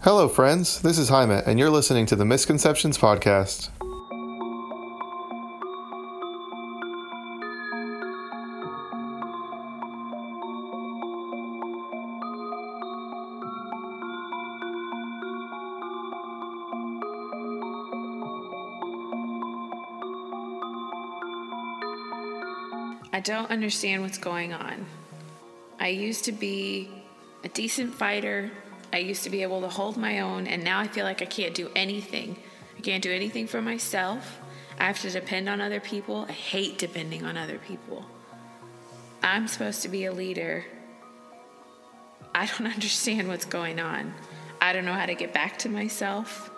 Hello, friends. This is Jaime, and you're listening to the Misconceptions Podcast. I don't understand what's going on. I used to be a decent fighter. I used to be able to hold my own, and now I feel like I can't do anything. I can't do anything for myself. I have to depend on other people. I hate depending on other people. I'm supposed to be a leader. I don't understand what's going on. I don't know how to get back to myself.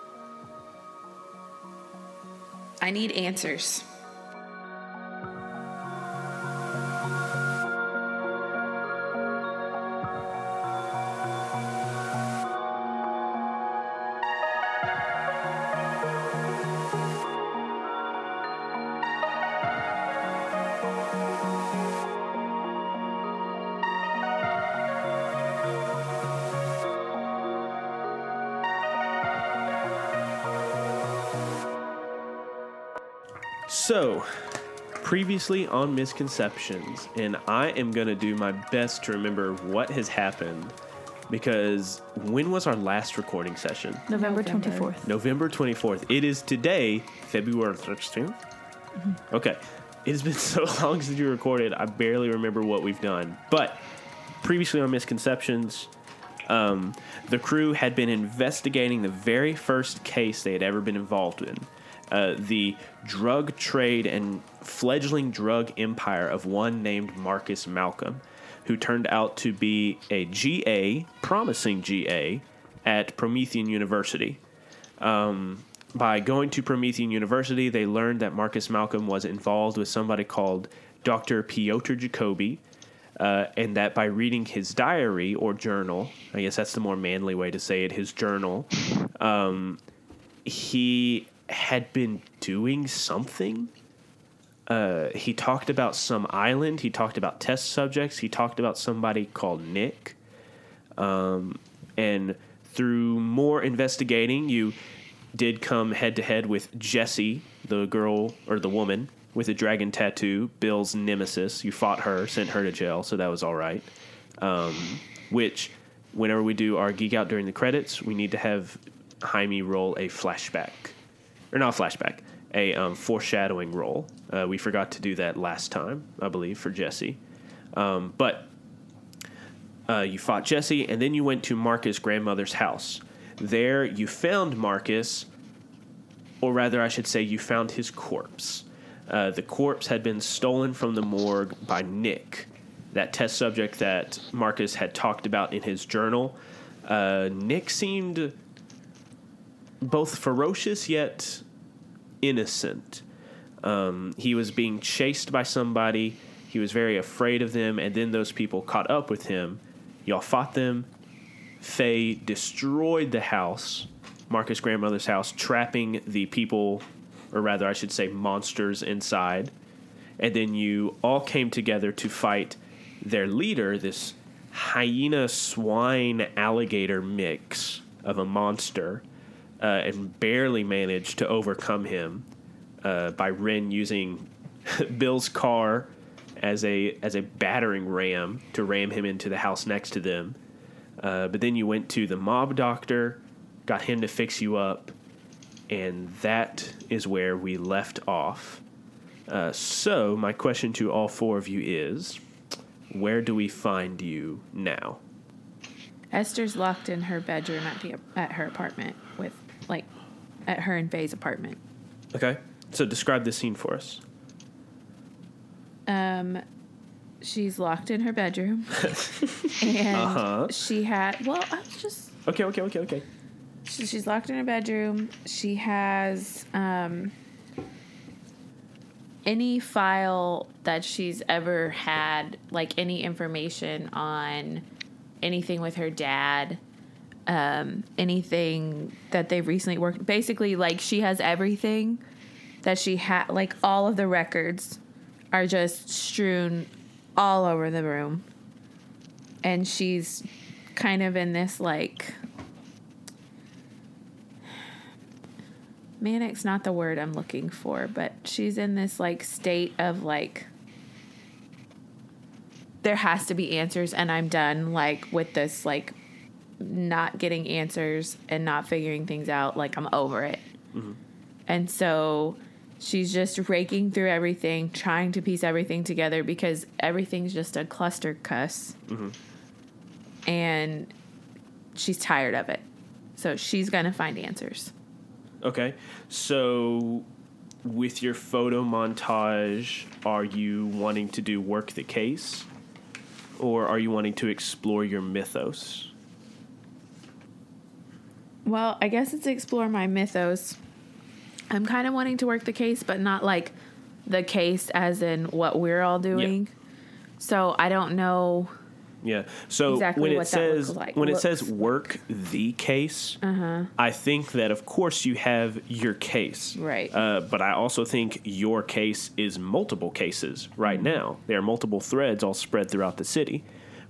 I need answers. Previously on misconceptions, and I am going to do my best to remember what has happened because when was our last recording session? November November. 24th. November 24th. It is today, February 13th. Okay. It has been so long since you recorded, I barely remember what we've done. But previously on Misconceptions, um, the crew had been investigating the very first case they had ever been involved in uh, the drug trade and fledgling drug empire of one named Marcus Malcolm, who turned out to be a GA, promising GA, at Promethean University. Um, by going to Promethean University, they learned that Marcus Malcolm was involved with somebody called Dr. Piotr Jacobi, uh, and that by reading his diary or journal, I guess that's the more manly way to say it, his journal, um, he had been doing something. Uh, he talked about some island. He talked about test subjects. He talked about somebody called Nick. Um, and through more investigating, you did come head to head with Jessie, the girl or the woman with a dragon tattoo, Bill's nemesis. You fought her, sent her to jail, so that was all right. Um, which, whenever we do our geek out during the credits, we need to have Jaime roll a flashback, or not a flashback, a um, foreshadowing role. Uh, we forgot to do that last time, I believe, for Jesse. Um, but uh, you fought Jesse, and then you went to Marcus' grandmother's house. There, you found Marcus, or rather, I should say, you found his corpse. Uh, the corpse had been stolen from the morgue by Nick, that test subject that Marcus had talked about in his journal. Uh, Nick seemed both ferocious yet innocent. Um, he was being chased by somebody. He was very afraid of them, and then those people caught up with him. Y'all fought them. Faye destroyed the house, Marcus' grandmother's house, trapping the people, or rather, I should say, monsters inside. And then you all came together to fight their leader, this hyena swine alligator mix of a monster, uh, and barely managed to overcome him uh, by Ren using Bill's car as a as a battering ram to ram him into the house next to them. Uh, but then you went to the mob doctor, got him to fix you up, and that is where we left off. Uh, so my question to all four of you is, where do we find you now? Esther's locked in her bedroom at the at her apartment like at her and Faye's apartment. Okay. So describe the scene for us. Um, she's locked in her bedroom, and Uh-huh. she had. Well, I was just. Okay, okay, okay, okay. she- She's locked in her bedroom. She has um, any file that she's ever had, like any information on anything with her dad, um, anything that they've recently worked. Basically, like she has everything that she had. Like all of the records are just strewn all over the room, and she's kind of in this like manic's not the word I'm looking for, but she's in this like state of like there has to be answers and I'm done like with this like not getting answers and not figuring things out like I'm over it. Mm-hmm. And so she's just raking through everything, trying to piece everything together because everything's just a cluster cuss. Mm-hmm. And she's tired of it. So she's going to find answers. Okay. So with your photo montage, are you wanting to do work the case? Or are you wanting to explore your mythos? Well, I guess it's explore my mythos. I'm kind of wanting to work the case, but not like the case as in what we're all doing. So I don't know. Yeah. So Exactly when it what that says like- when it says work the case, Uh-huh. I think that of course you have your case, Right. Uh, but I also think your case is multiple cases right Mm-hmm. now. There are multiple threads all spread throughout the city,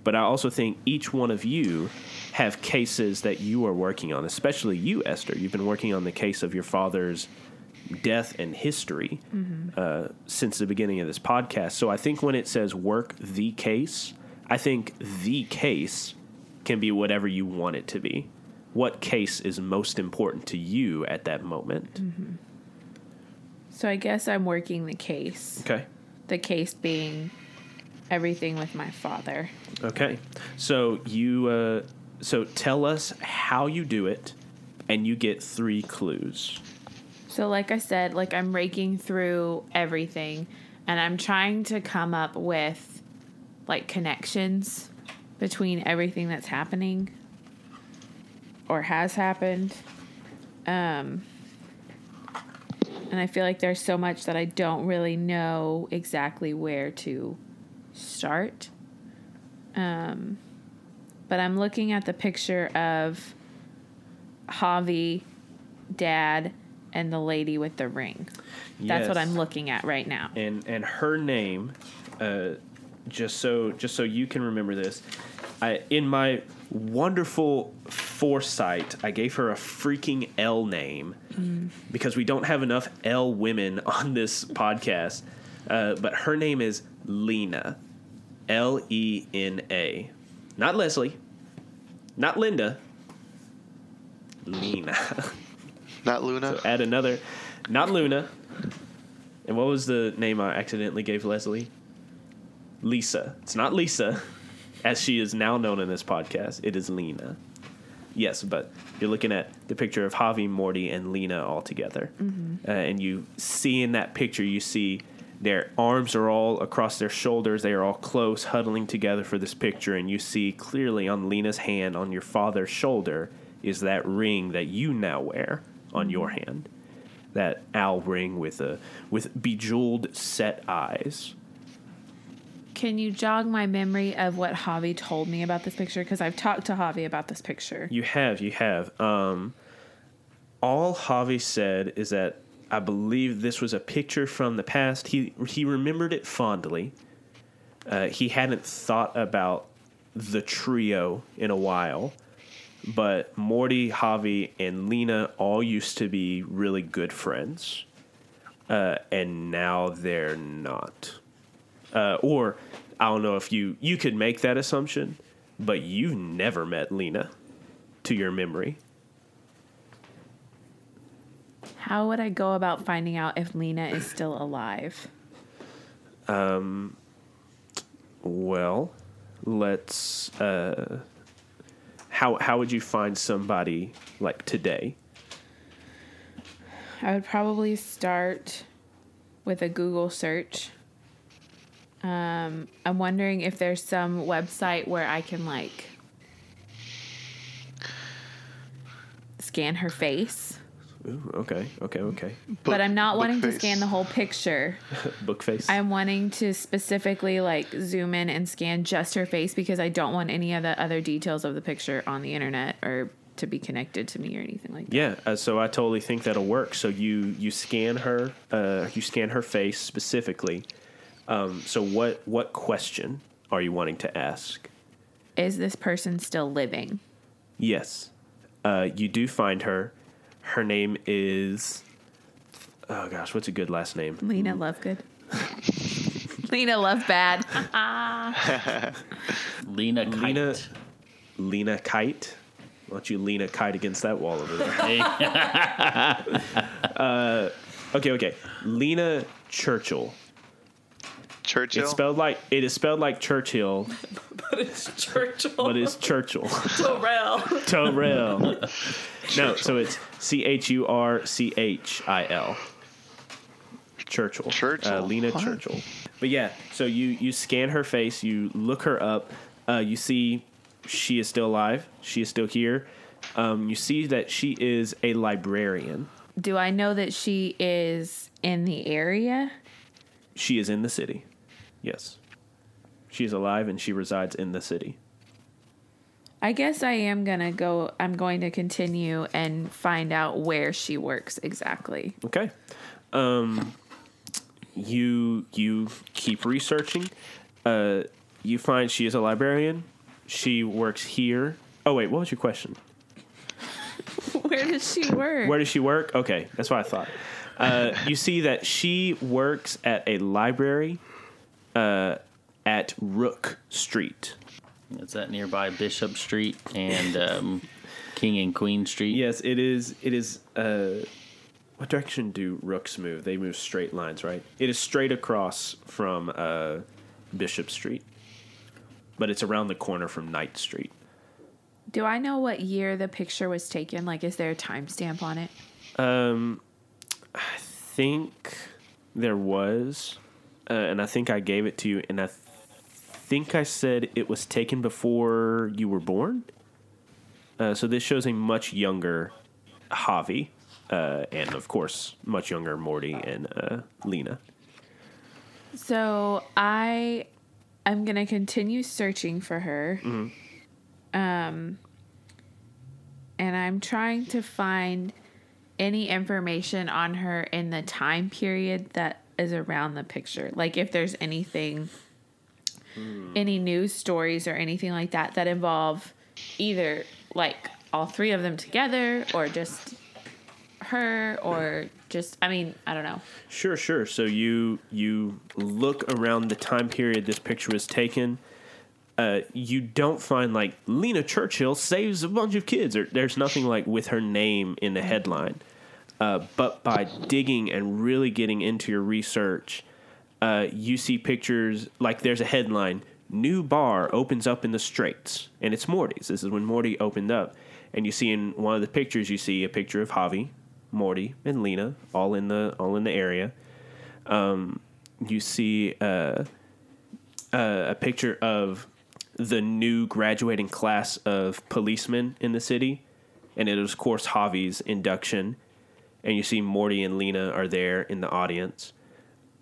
but I also think each one of you have cases that you are working on. Especially you, Esther. You've been working on the case of your father's death and history Mm-hmm. uh, since the beginning of this podcast. So I think when it says work the case, I think the case can be whatever you want it to be. What case is most important to you at that moment? So I guess I'm working the case. Okay. The case being everything with my father. Okay. So you uh, so tell us how you do it, and you get three clues. So, like I said, like I'm raking through everything and I'm trying to come up with like connections between everything that's happening or has happened. Um, and I feel like there's so much that I don't really know exactly where to start. Um, but I'm looking at the picture of Javi, Dad, and the lady with the ring. That's what I'm looking at right now. and and her name uh, just so just so you can remember this I, in my wonderful foresight i gave her a freaking l name because we don't have enough l women on this podcast uh, but her name is lena l-e-n-a not leslie not linda lena Not Luna. so add another not luna and what was the name I accidentally gave Leslie? Lisa. It's not Lisa, as she is now known in this podcast. It is Lena. Yes, but you're looking at the picture of Javi, Morty, and Lena all together. Uh, and you see in that picture, you see their arms are all across their shoulders. They are all close, huddling together for this picture. And you see clearly on Lena's hand, on your father's shoulder, is that ring that you now wear on your hand that owl ring with a with bejeweled set eyes. Can you jog my memory of what Javi told me about this picture? Because I've talked to Javi about this picture. You have, you have. Um, all Javi said is that I believe this was a picture from the past. He he remembered it fondly. Uh, he hadn't thought about the trio in a while, but Morty, Javi, and Lena all used to be really good friends, uh, and now they're not. Uh, or I don't know if you you could make that assumption, but you've never met Lena, to your memory. How would I go about finding out if Lena is still alive? Um, Well, let's. Uh, how how would you find somebody like today? I would probably start with a Google search. Um, I'm wondering if there's some website where I can like scan her face, Ooh, okay, okay, okay. but I'm not book wanting to scan the whole picture. Book face. I'm wanting to specifically like zoom in and scan just her face because I don't want any of the other details of the picture on the internet or to be connected to me or anything like that. Yeah, uh, so I totally think that'll work. So you you scan her, uh, you scan her face specifically. Um, so what what question are you wanting to ask? Is this person still living? Yes, uh, you do find her. Her name is oh gosh, what's a good last name? Lena Lovegood. Lena Love Bad. Lena Kite. Lena Lena Kite. Why don't you lean a kite against that wall over there? Hey, uh, okay, okay. Lena Churchill. Churchill. It's spelled like it is spelled like Churchill, it's Churchill. but it's Churchill. Terrell. Terrell. No, so it's C H U R C H I L. Churchill. Churchill. Uh, Lena What? Churchill. But yeah, so you you scan her face, you look her up, uh, you see she is still alive, she is still here. Um, you see that she is a librarian. Do I know that she is in the area? She is in the city. Yes. She is alive and she resides in the city. I guess I am gonna go. I'm going to continue and find out where she works exactly. Okay. Um, you you keep researching. Uh, you find she is a librarian. She works here. Oh wait, what was your question? where does she work? Where does she work? Okay, that's what I thought. Uh, you see that she works at a library uh, at Rook Street. is that nearby Bishop Street and um, King and Queen Street? Yes, it is. It is. Uh, what direction do rooks move? They move straight lines, right? It is straight across from uh, Bishop Street, but it's around the corner from Knight Street. Do I know what year the picture was taken? Like, is there a timestamp on it? Um, I think there was, uh, and I think I gave it to you, and I th- think I said it was taken before you were born. Uh, so this shows a much younger Javi, uh, and of course, much younger Morty and uh, Lena. So I am gonna continue searching for her. Um, and I'm trying to find any information on her in the time period that is around the picture. Like if there's anything, any news stories or anything like that that involve either like all three of them together or just her or just I mean I don't know. Sure, sure. So you you look around the time period this picture was taken. Uh, you don't find like Lena Churchill saves a bunch of kids, or there's nothing like with her name in the headline. Uh, but by digging and really getting into your research, uh, you see pictures like there's a headline: "New bar opens up in the Straits," and it's Morty's. This is when Morty opened up, and you see in one of the pictures you see a picture of Javi, Morty, and Lena all in the all in the area. Um, you see uh, uh, a picture of the new graduating class of policemen in the city, and it is of course Javi's induction, and you see Morty and Lena are there in the audience,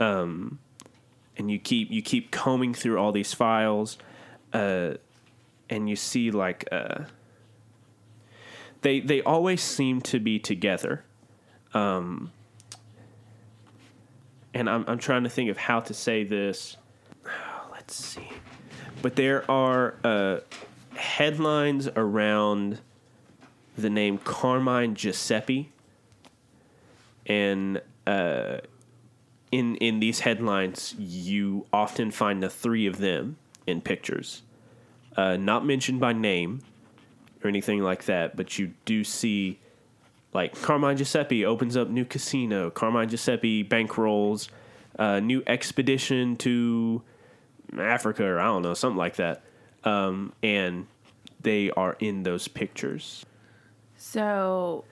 um, and you keep you keep combing through all these files, uh, and you see like uh, they they always seem to be together, um, and I'm I'm trying to think of how to say this. Let's see but there are uh, headlines around the name Carmine Giuseppe, and uh, in in these headlines, you often find the three of them in pictures, uh, not mentioned by name or anything like that, but you do see like Carmine Giuseppe opens up new casino, Carmine Giuseppe bankrolls, uh, new expedition to Africa or I don't know, something like that. Um, and they are in those pictures. So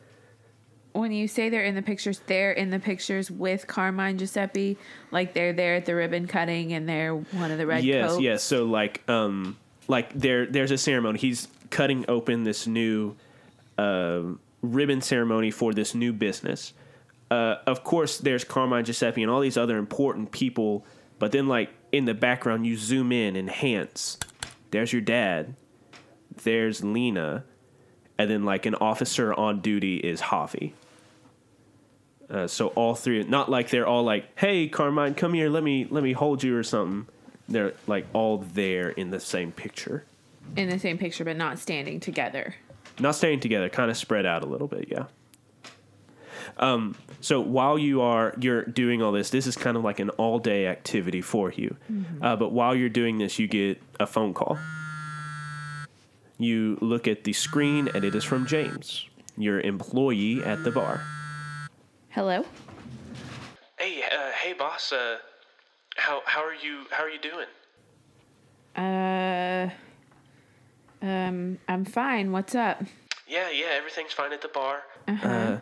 when you say they're in the pictures, they're in the pictures with Carmine Giuseppe, like they're there at the ribbon cutting and they're one of the red yes, coats. yes. So like, um, like there, there's a ceremony. He's cutting open this new uh, ribbon ceremony for this new business. Uh, of course, there's Carmine Giuseppe and all these other important people. But then, like in the background, you zoom in, enhance. There's your dad. There's Lena, and then like an officer on duty is Javi. Uh, so all three, not like they're all like, "Hey, Carmine, come here, let me let me hold you" or something. They're like all there in the same picture, In the same picture, but not standing together. not staying together, kind of spread out a little bit. Yeah. Um, so while you are you're doing all this, this is kind of like an all day activity for you. Uh, but while you're doing this, you get a phone call. You look at the screen, and it is from James, your employee at the bar. Hello? Hey, uh, hey, boss. Uh, how how are you? How are you doing? Uh, um, I'm fine. What's up? Yeah, yeah, everything's fine at the bar. Uh-huh. Uh,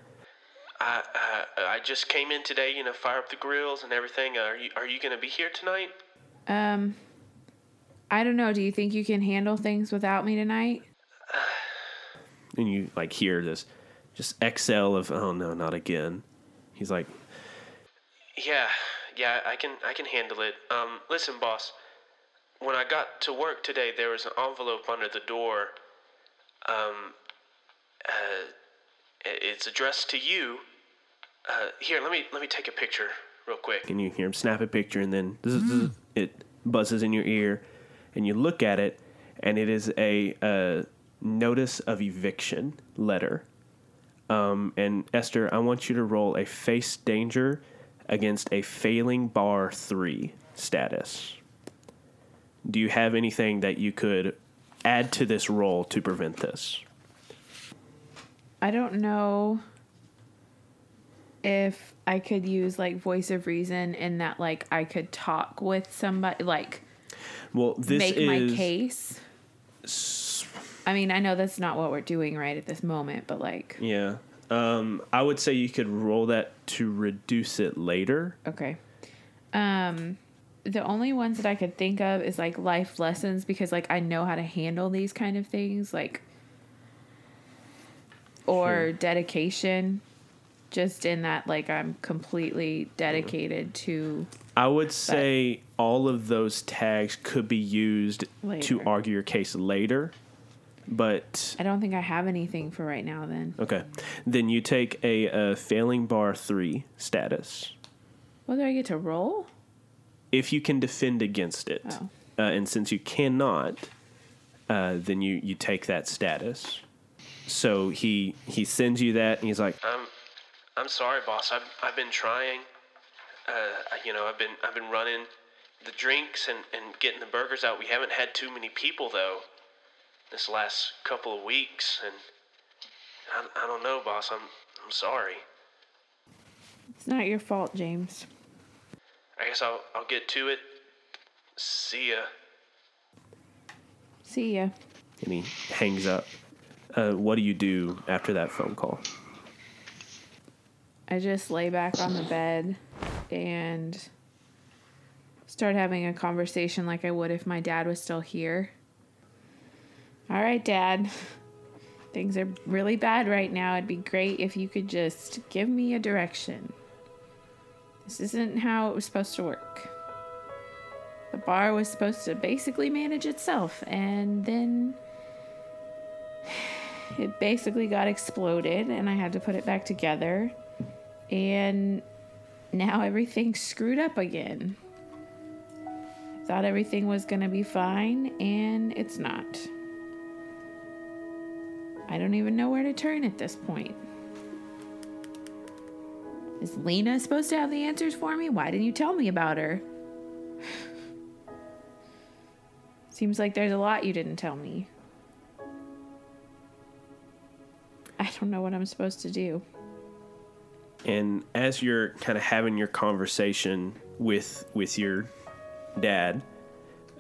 I, I I just came in today, you know, fire up the grills and everything. Uh, are you are you gonna be here tonight? Um, I don't know. Do you think you can handle things without me tonight? And you like hear this, just exhale of oh no, not again. He's like, yeah, yeah, I can I can handle it. Um, listen, boss. When I got to work today, there was an envelope under the door. Um, uh, it's addressed to you. Uh, here, let me let me take a picture real quick. And you hear him snap a picture, and then zzz, zzz, it buzzes in your ear, and you look at it, and it is a, uh notice of eviction letter. Um, and Esther, I want you to roll a face danger against a failing bar three status. Do you have anything that you could add to this roll to prevent this? I don't know if I could use like voice of reason in that like I could talk with somebody like Well, this make is my case. I mean, I know that's not what we're doing right at this moment, but like yeah. Um, I would say you could roll that to reduce it later. okay. Um the only ones that I could think of is like life lessons because like I know how to handle these kind of things like or Sure. dedication just in that like I'm completely dedicated to I would say all of those tags could be used to argue your case later. But I don't think I have anything for right now then. okay, then you take a, uh failing bar three status Whether I get to roll? if you can defend against it, Oh. uh, and since you cannot, uh, then you you take that status. So he he sends you that, and he's like, "I'm I'm sorry, boss. I've I've been trying. Uh, you know, I've been I've been running the drinks and and getting the burgers out. We haven't had too many people though this last couple of weeks, and I, I don't know, boss. I'm I'm sorry. It's not your fault, James. I guess I'll I'll get to it. See ya." See ya. and he hangs up. Uh, what do you do after that phone call? I just lay back on the bed and start having a conversation like I would if my dad was still here. All right, dad. Things are really bad right now. It'd be great if you could just give me a direction. This isn't how it was supposed to work. The bar was supposed to basically manage itself, and then it basically got exploded, and I had to put it back together and now everything's screwed up again. I thought everything was gonna be fine, and it's not. I don't even know where to turn at this point. Is Lena supposed to have the answers for me? Why didn't you tell me about her? Seems like there's a lot you didn't tell me. I don't know what I'm supposed to do. And as you're kind of having your conversation with with your dad,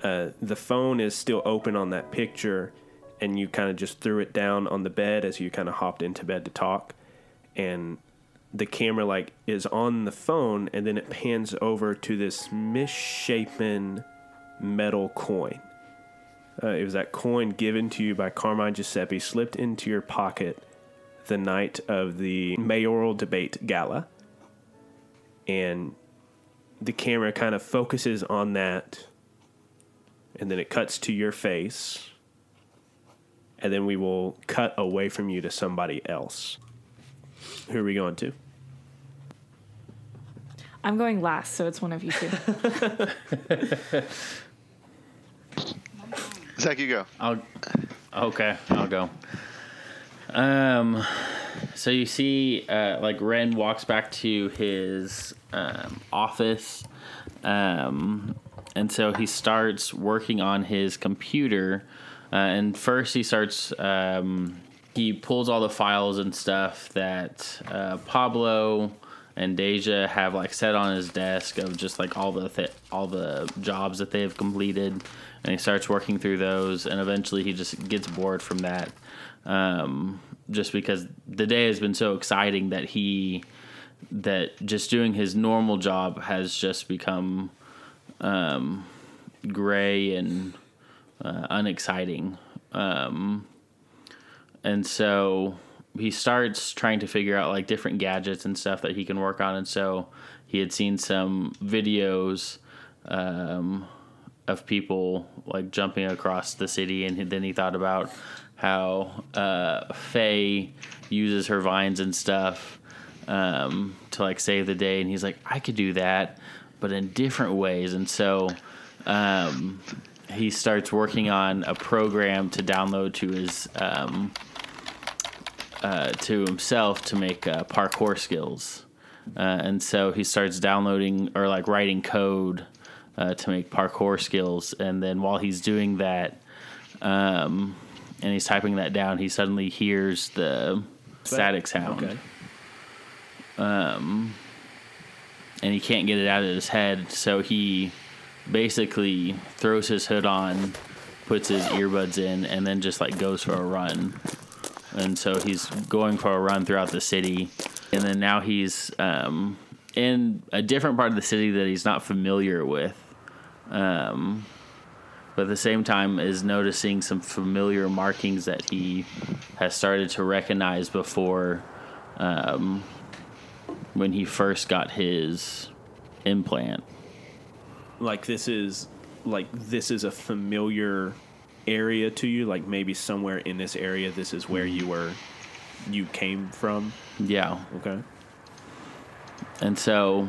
uh, the phone is still open on that picture, and you kind of just threw it down on the bed as you kind of hopped into bed to talk, and the camera like is on the phone, and then it pans over to this misshapen metal coin. Uh, it was that coin given to you by Carmine Giuseppe, slipped into your pocket the night of the mayoral debate gala. And the camera kind of focuses on that, and then it cuts to your face, and then we will cut away from you to somebody else. Who are we going to? I'm going last, so it's one of you two. Zach, you go. I'll. Okay, I'll go. Um, so you see, uh, like Ren walks back to his um, office, um, and so he starts working on his computer. Uh, and first, he starts. Um, he pulls all the files and stuff that uh, Pablo and Deja have like set on his desk of just like all the th- all the jobs that they have completed, and he starts working through those. And eventually, he just gets bored from that um, just because the day has been so exciting that he that just doing his normal job has just become um, gray and uh, unexciting. Um, and so he starts trying to figure out like different gadgets and stuff that he can work on. And so he had seen some videos um, of people like jumping across the city, and then he thought about how uh, Faye uses her vines and stuff um, to like save the day, and he's like, I could do that, but in different ways. And so um, he starts working on a program to download to his um, uh, to himself to make uh, parkour skills. Uh, and so he starts downloading or like writing code uh, to make parkour skills. And then while he's doing that, um, and he's typing that down, he suddenly hears the static sound. Okay. and he can't get it out of his head. So he basically throws his hood on, puts his earbuds in, and then just like goes for a run. And so he's going for a run throughout the city, and then now he's um, in a different part of the city that he's not familiar with. Um, but at the same time is noticing some familiar markings that he has started to recognize before um, when he first got his implant. Like this is like this is a familiar area to you. Like maybe somewhere in this area, this is where you were, you came from. Yeah. Okay. And so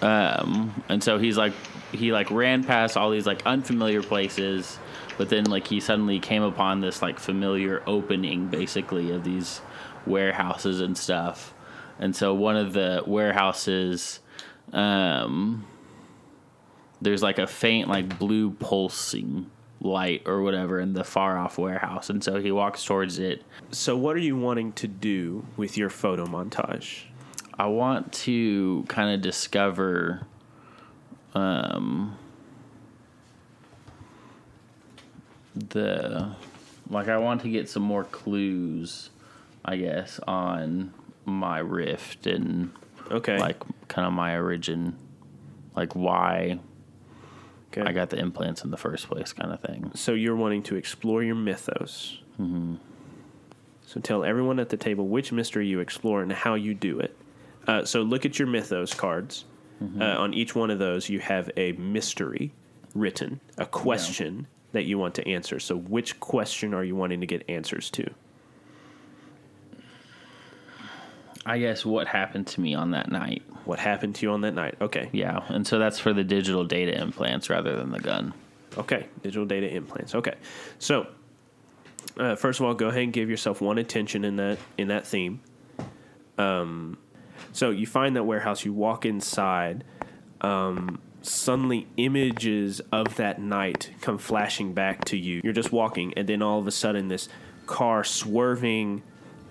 um and so he's like he like ran past all these like unfamiliar places, but then like he suddenly came upon this like familiar opening basically of these warehouses and stuff. And so one of the warehouses um there's like a faint like blue pulsing light or whatever in the far off warehouse and so he walks towards it So what are you wanting to do with your photo montage? I want to kind of discover um the like I want to get some more clues I guess on my rift and Okay. like kind of my origin like why okay. I got the implants in the first place kind of thing. So you're wanting to explore your mythos. Mm-hmm. So tell everyone at the table which mystery you explore and how you do it. Uh, so look at your mythos cards. Uh, on each one of those, you have a mystery written, a question that you want to answer. So which question are you wanting to get answers to? I guess what happened to me on that night. What happened to you on that night? Okay. Yeah, and so that's for the digital data implants rather than the gun. Okay, digital data implants. Okay, so uh, first of all, go ahead and give yourself one attention in that in that theme. Um, so you find that warehouse, you walk inside. Um, suddenly, images of that night come flashing back to you. You're just walking, and then all of a sudden, this car swerving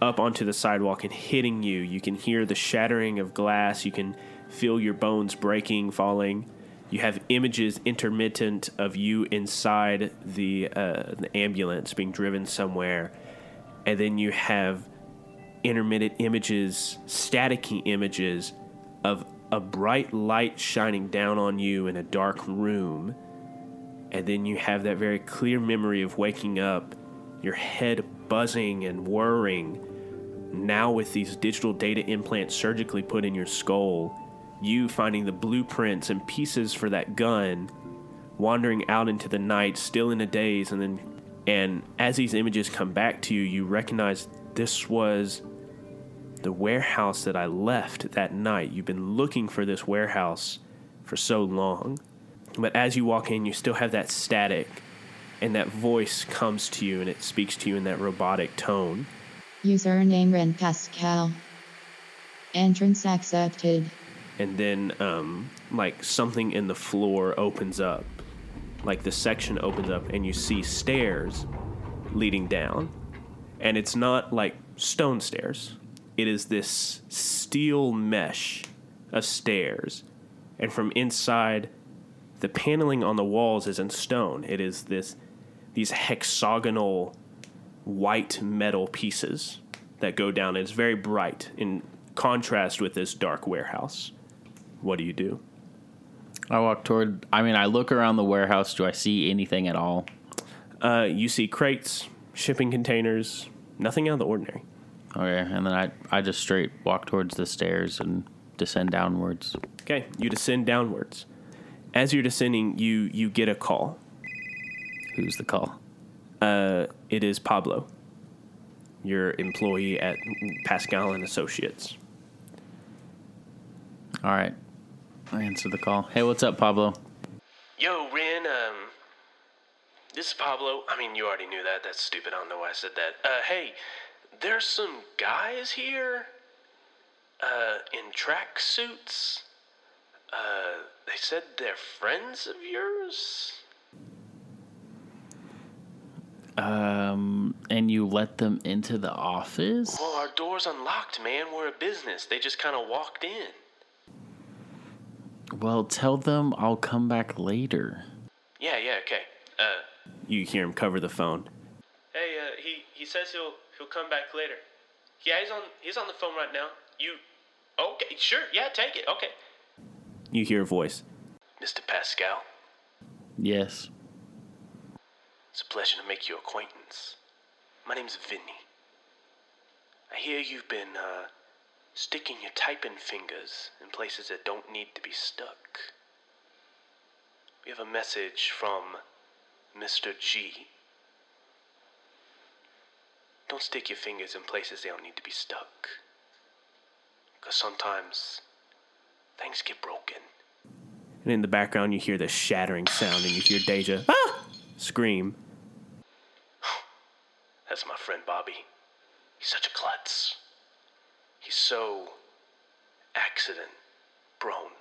up onto the sidewalk and hitting you. You can hear the shattering of glass. You can feel your bones breaking, falling. You have images intermittent of you inside the, uh, the ambulance being driven somewhere. And then you have intermittent images, staticky images of a bright light shining down on you in a dark room. And then you have that very clear memory of waking up, your head buzzing and whirring. Now, with these digital data implants surgically put in your skull, you finding the blueprints and pieces for that gun, wandering out into the night, still in a daze, and then, and as these images come back to you, you recognize this was the warehouse that I left that night. You've been looking for this warehouse for so long. But as you walk in, you still have that static, and that voice comes to you and it speaks to you in that robotic tone. Username Ren Pascal. Entrance accepted. and then um, like something in the floor opens up. Like the section opens up and you see stairs leading down. And it's not like stone stairs. It is this steel mesh of stairs. And from inside the paneling on the walls is in stone. It is this these hexagonal white metal pieces that go down it's very bright in contrast with this dark warehouse what do you do? I walk toward. I mean, I look around the warehouse. Do I see anything at all? Uh, you see crates, shipping containers, nothing out of the ordinary. Okay, and then I I just straight walk towards the stairs and descend downwards. Okay, you descend downwards. As you're descending, you you get a call. Who's the call? Uh, it is Pablo, your employee at Pascal and Associates. All right, I answer the call. Hey, what's up, Pablo? Yo, Ren, um, this is Pablo. I mean, you already knew that. That's stupid. I don't know why I said that. Uh, hey, there's some guys here, uh, in track suits. Uh, they said they're friends of yours? Um, and you let them into the office? Well, our door's unlocked, man. We're a business. They just kind of walked in. Well, tell them I'll come back later. Yeah, yeah, okay. Uh, you hear him cover the phone. Hey, uh, he he says he'll he'll come back later. Yeah, he's on he's on the phone right now. You, okay, sure, yeah, take it, okay. You hear a voice. Mr. Pascal, Yes. It's a pleasure to make your acquaintance. My name's Vinny. I hear you've been uh, sticking your typing fingers in places that don't need to be stuck. We have a message from Mr. G. Don't stick your fingers in places they don't need to be stuck. Because sometimes things get broken. And in the background, you hear the shattering sound, and you hear Deja ah! Scream. That's my friend Bobby. He's such a klutz. He's so accident prone.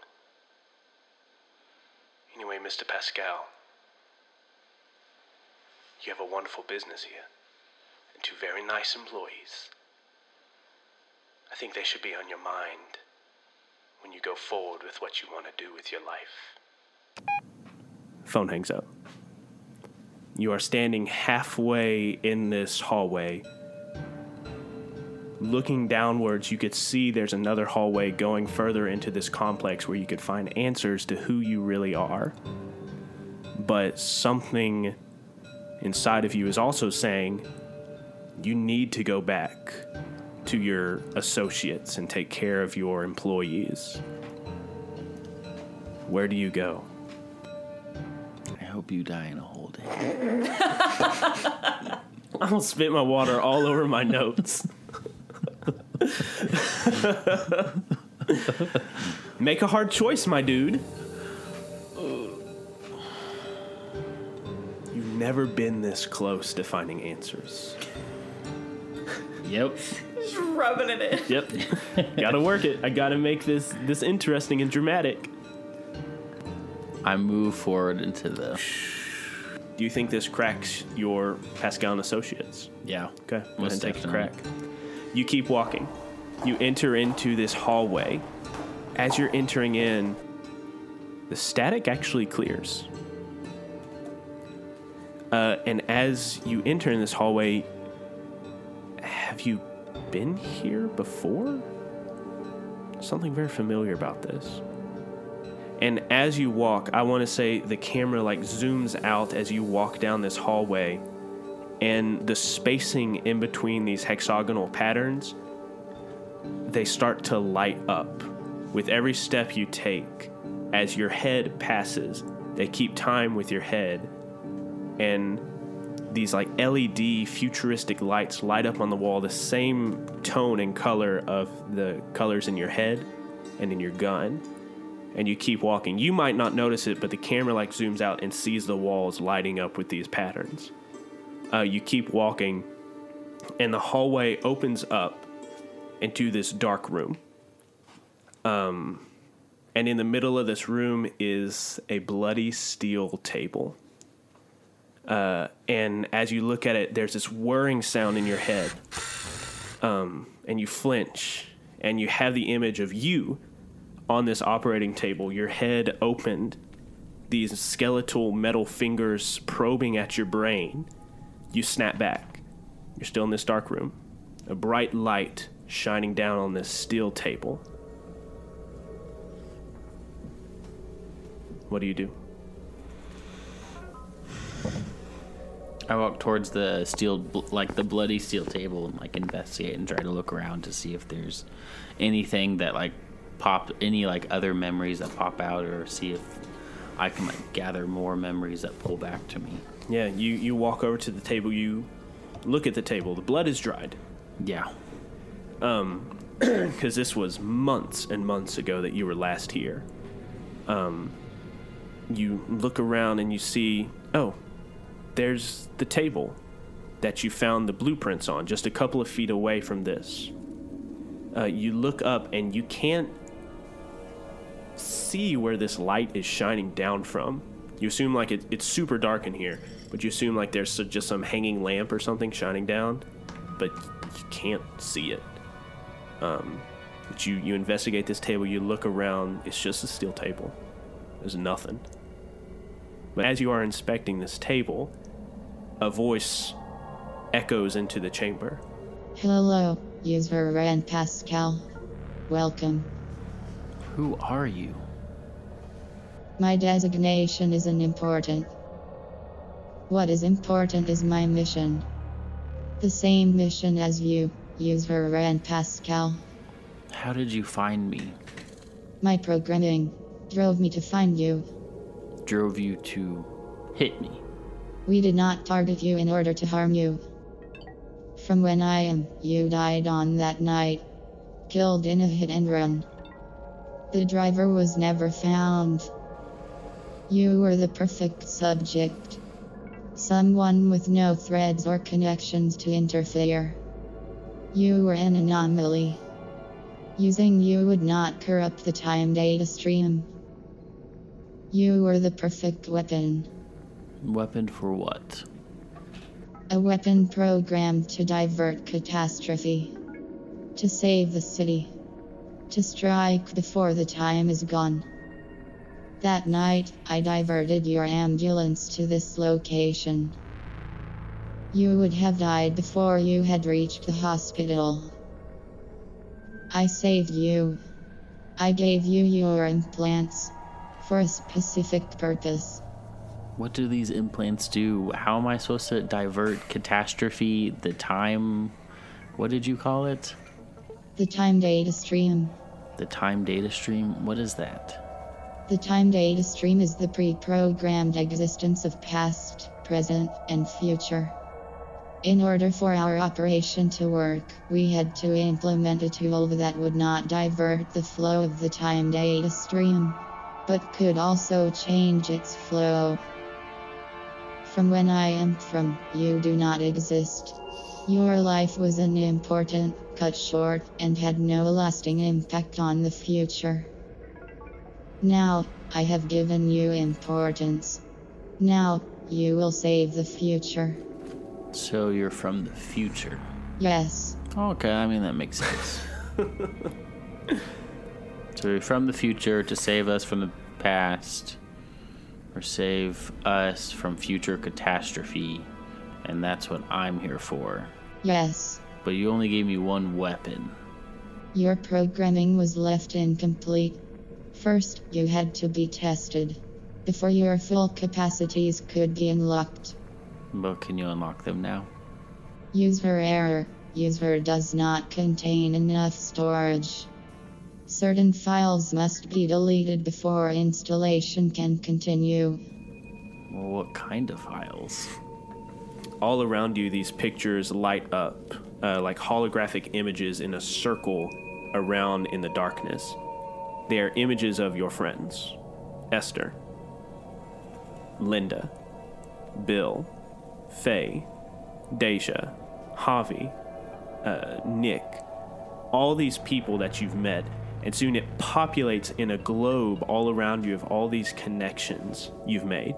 Anyway, Mr. Pascal, you have a wonderful business here and two very nice employees. I think they should be on your mind when you go forward with what you want to do with your life. Phone hangs up. You are standing halfway in this hallway. Looking downwards, you could see there's another hallway going further into this complex where you could find answers to who you really are. But something inside of you is also saying you need to go back to your associates and take care of your employees. Where do you go? I hope you die in a. I'll spit my water all over my notes. Make a hard choice, my dude. You've never been this close to finding answers. Yep. Just rubbing it in. Yep. gotta work it. I gotta make this this interesting and dramatic. I move forward into the. Do you think this cracks your Pascal and Associates? Yeah. Okay, go ahead and take a crack. You keep walking. You enter into this hallway. As you're entering in, the static actually clears. Uh, and as you enter in this hallway, have you been here before? Something very familiar about this. And as you walk, I want to say the camera like zooms out as you walk down this hallway. And the spacing in between these hexagonal patterns they start to light up with every step you take. As your head passes they keep time with your head. And these like LED futuristic lights light up on the wall the same tone and color of the colors in your head and in your gun and you keep walking you might not notice it but the camera like zooms out and sees the walls lighting up with these patterns uh, you keep walking and the hallway opens up into this dark room. Um, and in the middle of this room is a bloody steel table. Uh, and as you look at it, there's this whirring sound in your head. Um, and you flinch, and you have the image of you on this operating table, your head opened, these skeletal metal fingers probing at your brain. You snap back. You're still in this dark room. A bright light shining down on this steel table. What do you do? I walk towards the steel, like the bloody steel table, and like investigate and try to look around to see if there's anything that like pop, any like other memories that pop out, or see if I can like gather more memories that pull back to me. Yeah, you, you walk over to the table, you look at the table. The blood is dried. Yeah. Um, because this was months and months ago that you were last here. Um, you look around and you see, oh, there's the table that you found the blueprints on, just a couple of feet away from this. Uh, you look up and you can't see where this light is shining down from. You assume like it, it's super dark in here, but you assume like there's just some hanging lamp or something shining down, but you can't see it. Um, but you, you investigate this table, you look around, it's just a steel table. There's nothing. But as you are inspecting this table, a voice echoes into the chamber. Hello, user Ren Pascal. Welcome. Who are you? My designation isn't important. What is important is my mission. The same mission as you, user Ren Pascal. How did you find me? My programming drove me to find you. Drove you to hit me. We did not target you in order to harm you. From when I am, you died on that night. Killed in a hit and run. The driver was never found. You were the perfect subject. Someone with no threads or connections to interfere. You were an anomaly. Using you would not corrupt the time data stream. You were the perfect weapon. Weapon for what? A weapon programmed to divert catastrophe. To save the city. To strike before the time is gone. That night, I diverted your ambulance to this location. You would have died before you had reached the hospital. I saved you. I gave you your implants. For a specific purpose. What do these implants do? How am I supposed to divert catastrophe, the time? What did you call it? The time data stream. The time data stream? What is that? The time data stream is the pre programmed existence of past, present, and future. In order for our operation to work, we had to implement a tool that would not divert the flow of the time data stream, but could also change its flow. From when I am from, you do not exist. Your life was unimportant, cut short, and had no lasting impact on the future. Now, I have given you importance. Now, you will save the future. So you're from the future. Yes, Okay, I mean that makes sense. so you're from the future to save us from the past, or save us from future catastrophe, and that's what I'm here for. yes. But you only gave me one weapon. Your programming was left incomplete. First, you had to be tested before your full capacities could be unlocked. But can you unlock them now? User error. User does not contain enough storage. Certain files must be deleted before installation can continue. Well, what kind of files? All around you these pictures light up uh, like holographic images in a circle around in the darkness they are images of your friends esther linda bill faye deja javi uh, Nick, all these people that you've met, and soon it populates in a globe all around you of all these connections you've made.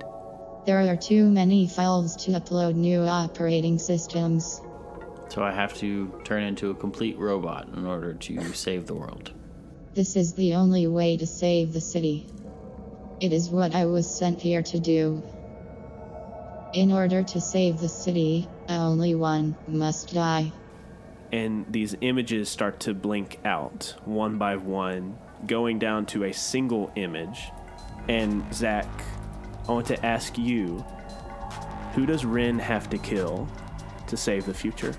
There are too many files to upload new operating systems. So I have to turn into a complete robot in order to save the world. This is the only way to save the city. It is what I was sent here to do. In order to save the city, only one must die. and these images start to blink out one by one, going down to a single image. And Zach, I want to ask you who does Ren have to kill to save the future?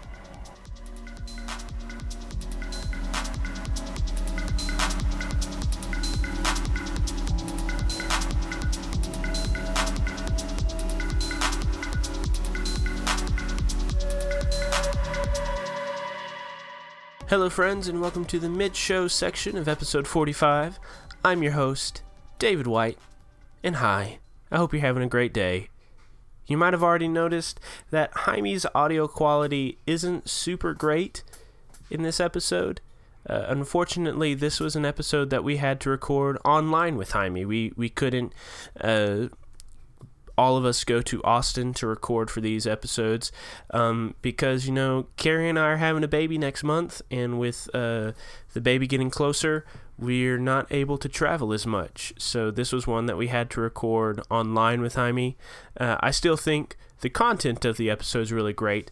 Hello, friends, and welcome to the mid show section of episode 45. I'm your host, David White, and hi, I hope you're having a great day. You might have already noticed that Jaime's audio quality isn't super great in this episode. Uh, unfortunately, this was an episode that we had to record online with Jaime. We we couldn't uh, all of us go to Austin to record for these episodes um, because you know Carrie and I are having a baby next month, and with uh, the baby getting closer, we're not able to travel as much. So this was one that we had to record online with Jaime. Uh, I still think the content of the episode is really great,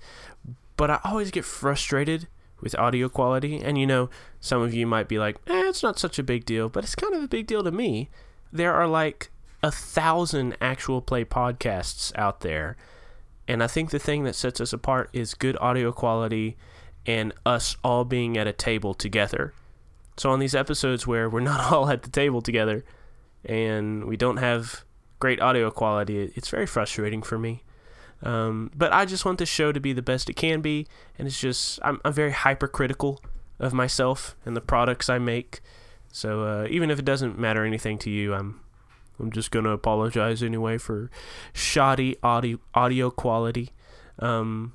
but I always get frustrated with audio quality. And you know, some of you might be like, eh, it's not such a big deal, but it's kind of a big deal to me. There are like a thousand actual play podcasts out there. And I think the thing that sets us apart is good audio quality and us all being at a table together. So, on these episodes where we're not all at the table together and we don't have great audio quality, it's very frustrating for me. Um, but I just want the show to be the best it can be. And it's just, I'm, I'm very hypercritical of myself and the products I make. So, uh, even if it doesn't matter anything to you, I'm I'm just gonna apologize anyway for shoddy audio audio quality. Um,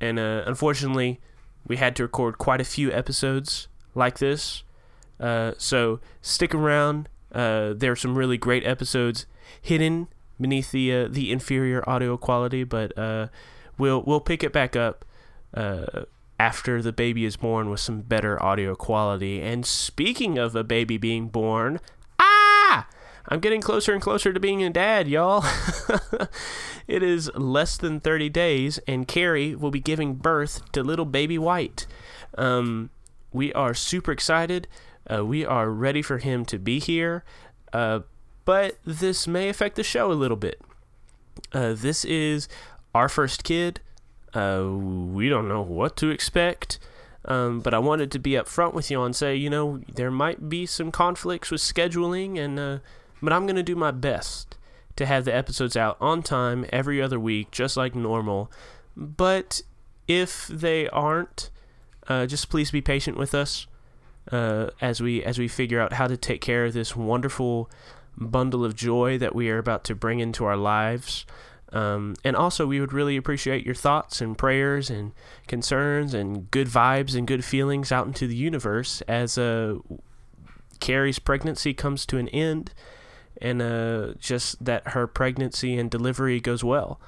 and uh, unfortunately, we had to record quite a few episodes like this. Uh, so stick around. Uh, there are some really great episodes hidden beneath the uh, the inferior audio quality, but uh, we'll we'll pick it back up uh, after the baby is born with some better audio quality. And speaking of a baby being born, ah! I'm getting closer and closer to being a dad, y'all. it is less than 30 days, and Carrie will be giving birth to little baby White. Um, we are super excited. Uh, we are ready for him to be here. Uh, but this may affect the show a little bit. Uh, this is our first kid. Uh, we don't know what to expect. Um, but I wanted to be upfront with you and say, you know, there might be some conflicts with scheduling, and uh, but I'm gonna do my best to have the episodes out on time every other week, just like normal. But if they aren't, uh, just please be patient with us uh, as we as we figure out how to take care of this wonderful bundle of joy that we are about to bring into our lives. Um, and also, we would really appreciate your thoughts and prayers and concerns and good vibes and good feelings out into the universe as uh, Carrie's pregnancy comes to an end and uh, just that her pregnancy and delivery goes well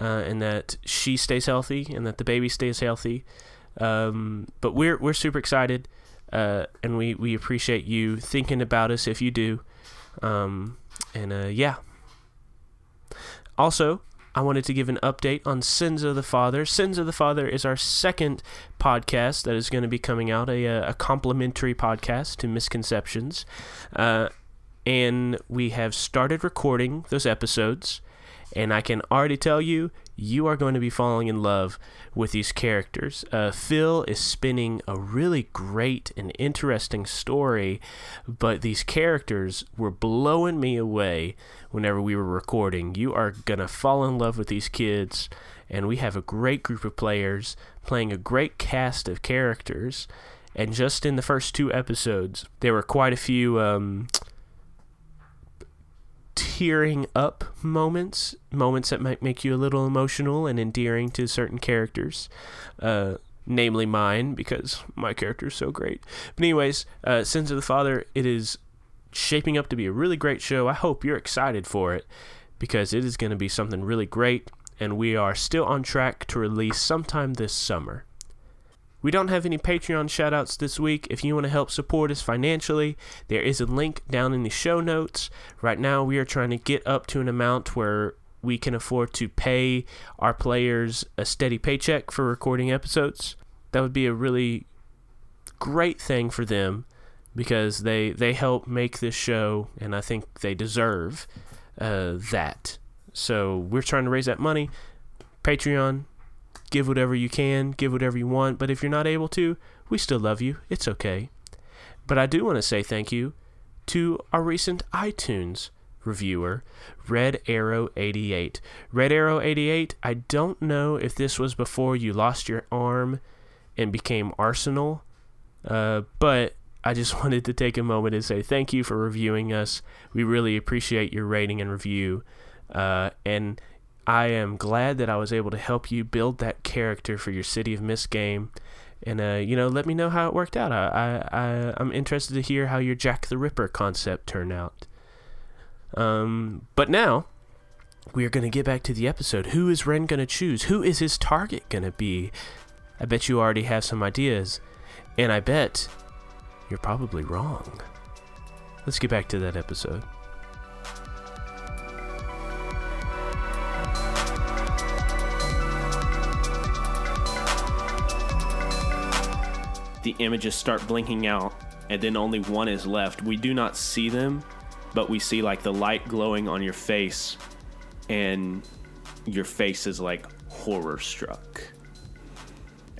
uh, and that she stays healthy and that the baby stays healthy. Um, but we're, we're super excited uh, and we, we appreciate you thinking about us if you do. Um, and uh, yeah. Also, I wanted to give an update on Sins of the Father. Sins of the Father is our second podcast that is going to be coming out, a, uh, a complimentary podcast to Misconceptions. Uh, and we have started recording those episodes. And I can already tell you, you are going to be falling in love with these characters. Uh, Phil is spinning a really great and interesting story, but these characters were blowing me away whenever we were recording. You are going to fall in love with these kids, and we have a great group of players playing a great cast of characters. And just in the first two episodes, there were quite a few. Um, tearing up moments, moments that might make you a little emotional and endearing to certain characters. Uh, namely mine because my character is so great. But anyways, uh, Sins of the Father, it is shaping up to be a really great show. I hope you're excited for it because it is going to be something really great, and we are still on track to release sometime this summer. We don't have any Patreon shoutouts this week. If you want to help support us financially, there is a link down in the show notes. Right now, we are trying to get up to an amount where we can afford to pay our players a steady paycheck for recording episodes. That would be a really great thing for them because they they help make this show, and I think they deserve uh, that. So we're trying to raise that money. Patreon, give whatever you can, give whatever you want. But if you're not able to, we still love you. It's okay. But I do want to say thank you to our recent iTunes reviewer, Red Arrow 88. Red Arrow 88, I don't know if this was before you lost your arm and became Arsenal, uh, but I just wanted to take a moment and say thank you for reviewing us. We really appreciate your rating and review. Uh, and I am glad that I was able to help you build that character for your City of Mist game. And uh, you know, let me know how it worked out. I, I, I'm interested to hear how your Jack the Ripper concept turned out. Um, but now we are going to get back to the episode. Who is Ren going to choose? Who is his target going to be? I bet you already have some ideas, and I bet you're probably wrong. Let's get back to that episode. The images start blinking out, and then only one is left. We do not see them, but we see like the light glowing on your face, and your face is like horror struck.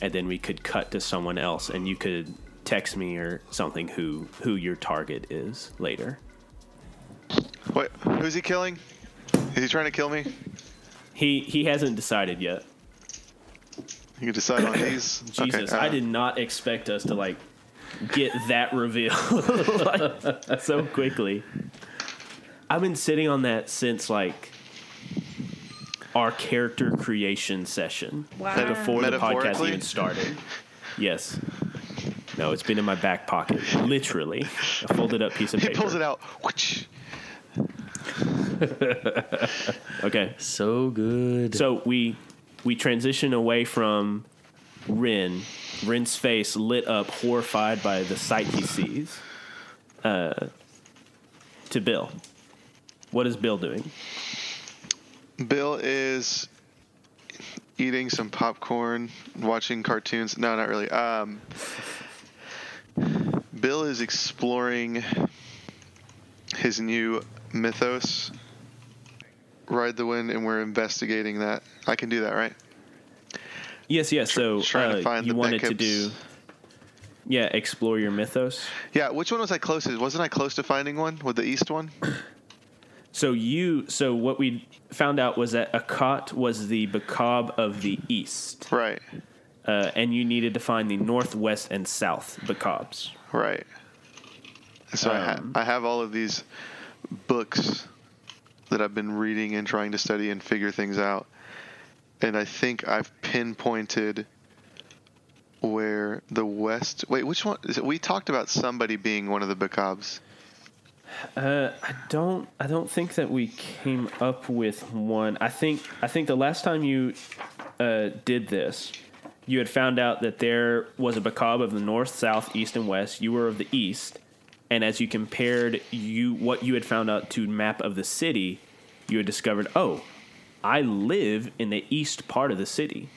And then we could cut to someone else, and you could text me or something who who your target is later. What? Who's he killing? Is he trying to kill me? He he hasn't decided yet. You can decide on these. Jesus, Okay, uh, I did not expect us to like get that reveal like, so quickly. I've been sitting on that since like our character creation session Wow. before the podcast even started. Yes. No, it's been in my back pocket, literally. A folded up piece of paper. He pulls it out. Okay. So good. So we we transition away from Ren. Ren's face lit up, horrified by the sight he sees. Uh, to Bill. What is Bill doing? Bill is eating some popcorn, watching cartoons. No, not really. Um, Bill is exploring his new mythos, Ride the Wind, and we're investigating that. I can do that, right? Yes, yes. So trying to uh, find you the wanted to do, yeah, explore your mythos. Yeah, which one was I closest? Wasn't I close to finding one with the east one? So you, so what we found out was that Akat was the Bakab of the east, Right, uh, and you needed to find the northwest and south Bakabs. right. So I, ha- Um, I have all of these books that I've been reading and trying to study and figure things out. And I think I've pinpointed where the west. Wait, which one? Is it, we talked about somebody being one of the Bakabs. Uh, I don't. I don't think that we came up with one. I think. I think the last time you uh, did this, you had found out that there was a Bakab of the north, south, east, and west. You were of the east, and as you compared you what you had found out to map of the city, you had discovered, oh, I live in the east part of the city.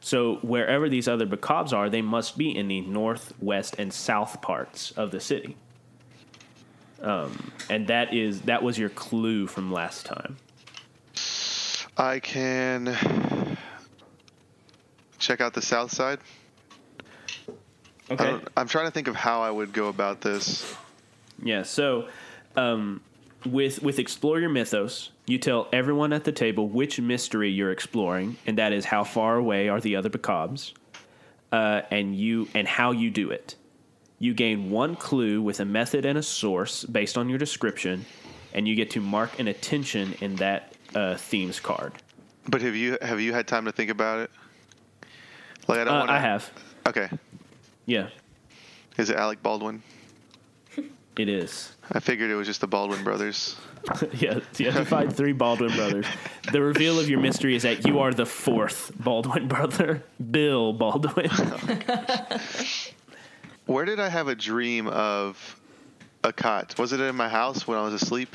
So wherever these other Bakabs are, they must be in the north, west, and south parts of the city um, and that is that was your clue from last time. I can check out the south side. Okay. I'm trying to think of how I would go about this. Yeah. So, um, with with explore your mythos, you tell everyone at the table which mystery you're exploring, and that is how far away are the other Bakabs, uh, and you and how you do it. You gain one clue with a method and a source based on your description, and you get to mark an attention in that uh, themes card. But have you have you had time to think about it? Like I don't Uh, want I have. Okay. Yeah, Is it Alec Baldwin? it is. I figured it was just the Baldwin brothers. yeah, you have to find three Baldwin brothers. The reveal of your mystery is that you are the fourth Baldwin brother, Bill Baldwin. Where did I have a dream of Akat? Was it in my house when I was asleep?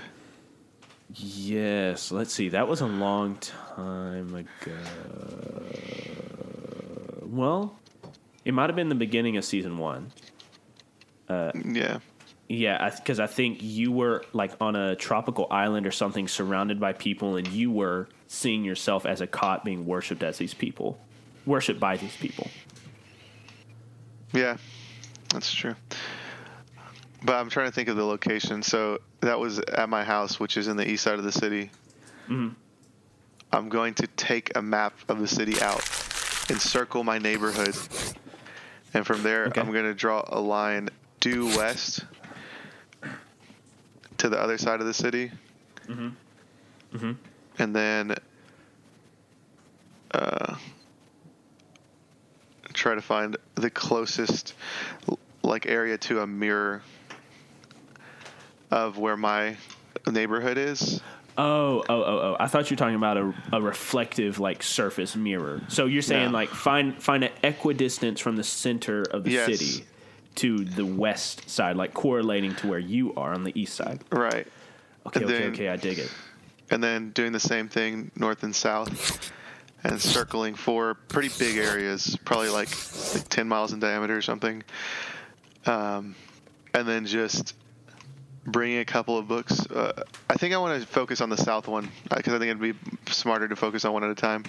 yes, let's see. That was a long time ago. Well, it might have been the beginning of season one. Yeah. Yeah, because I, think you were like on a tropical island or something, surrounded by people, and you were seeing yourself as Akat being worshipped as these people, worshipped by these people. Yeah. That's true. But I'm trying to think of the location. So that was at my house, which is in the east side of the city. Mm-hmm. I'm going to take a map of the city out and circle my neighborhood. And from there, Okay. I'm going to draw a line due west to the other side of the city. Mm-hmm. And then uh, try to find the closest like area to a mirror of where my neighborhood is. Oh, oh, oh, oh! I thought you were talking about a, a reflective like surface mirror. So you're saying No. like find find an equidistance from the center of the Yes. city to the west side, like correlating to where you are on the east side. Right. Okay, And okay, then- okay. I dig it. And then doing the same thing north and south and circling four pretty big areas, probably like, like 10 miles in diameter or something. Um, and then just bringing a couple of books. Uh, I think I want to focus on the south one because I think it'd be smarter to focus on one at a time.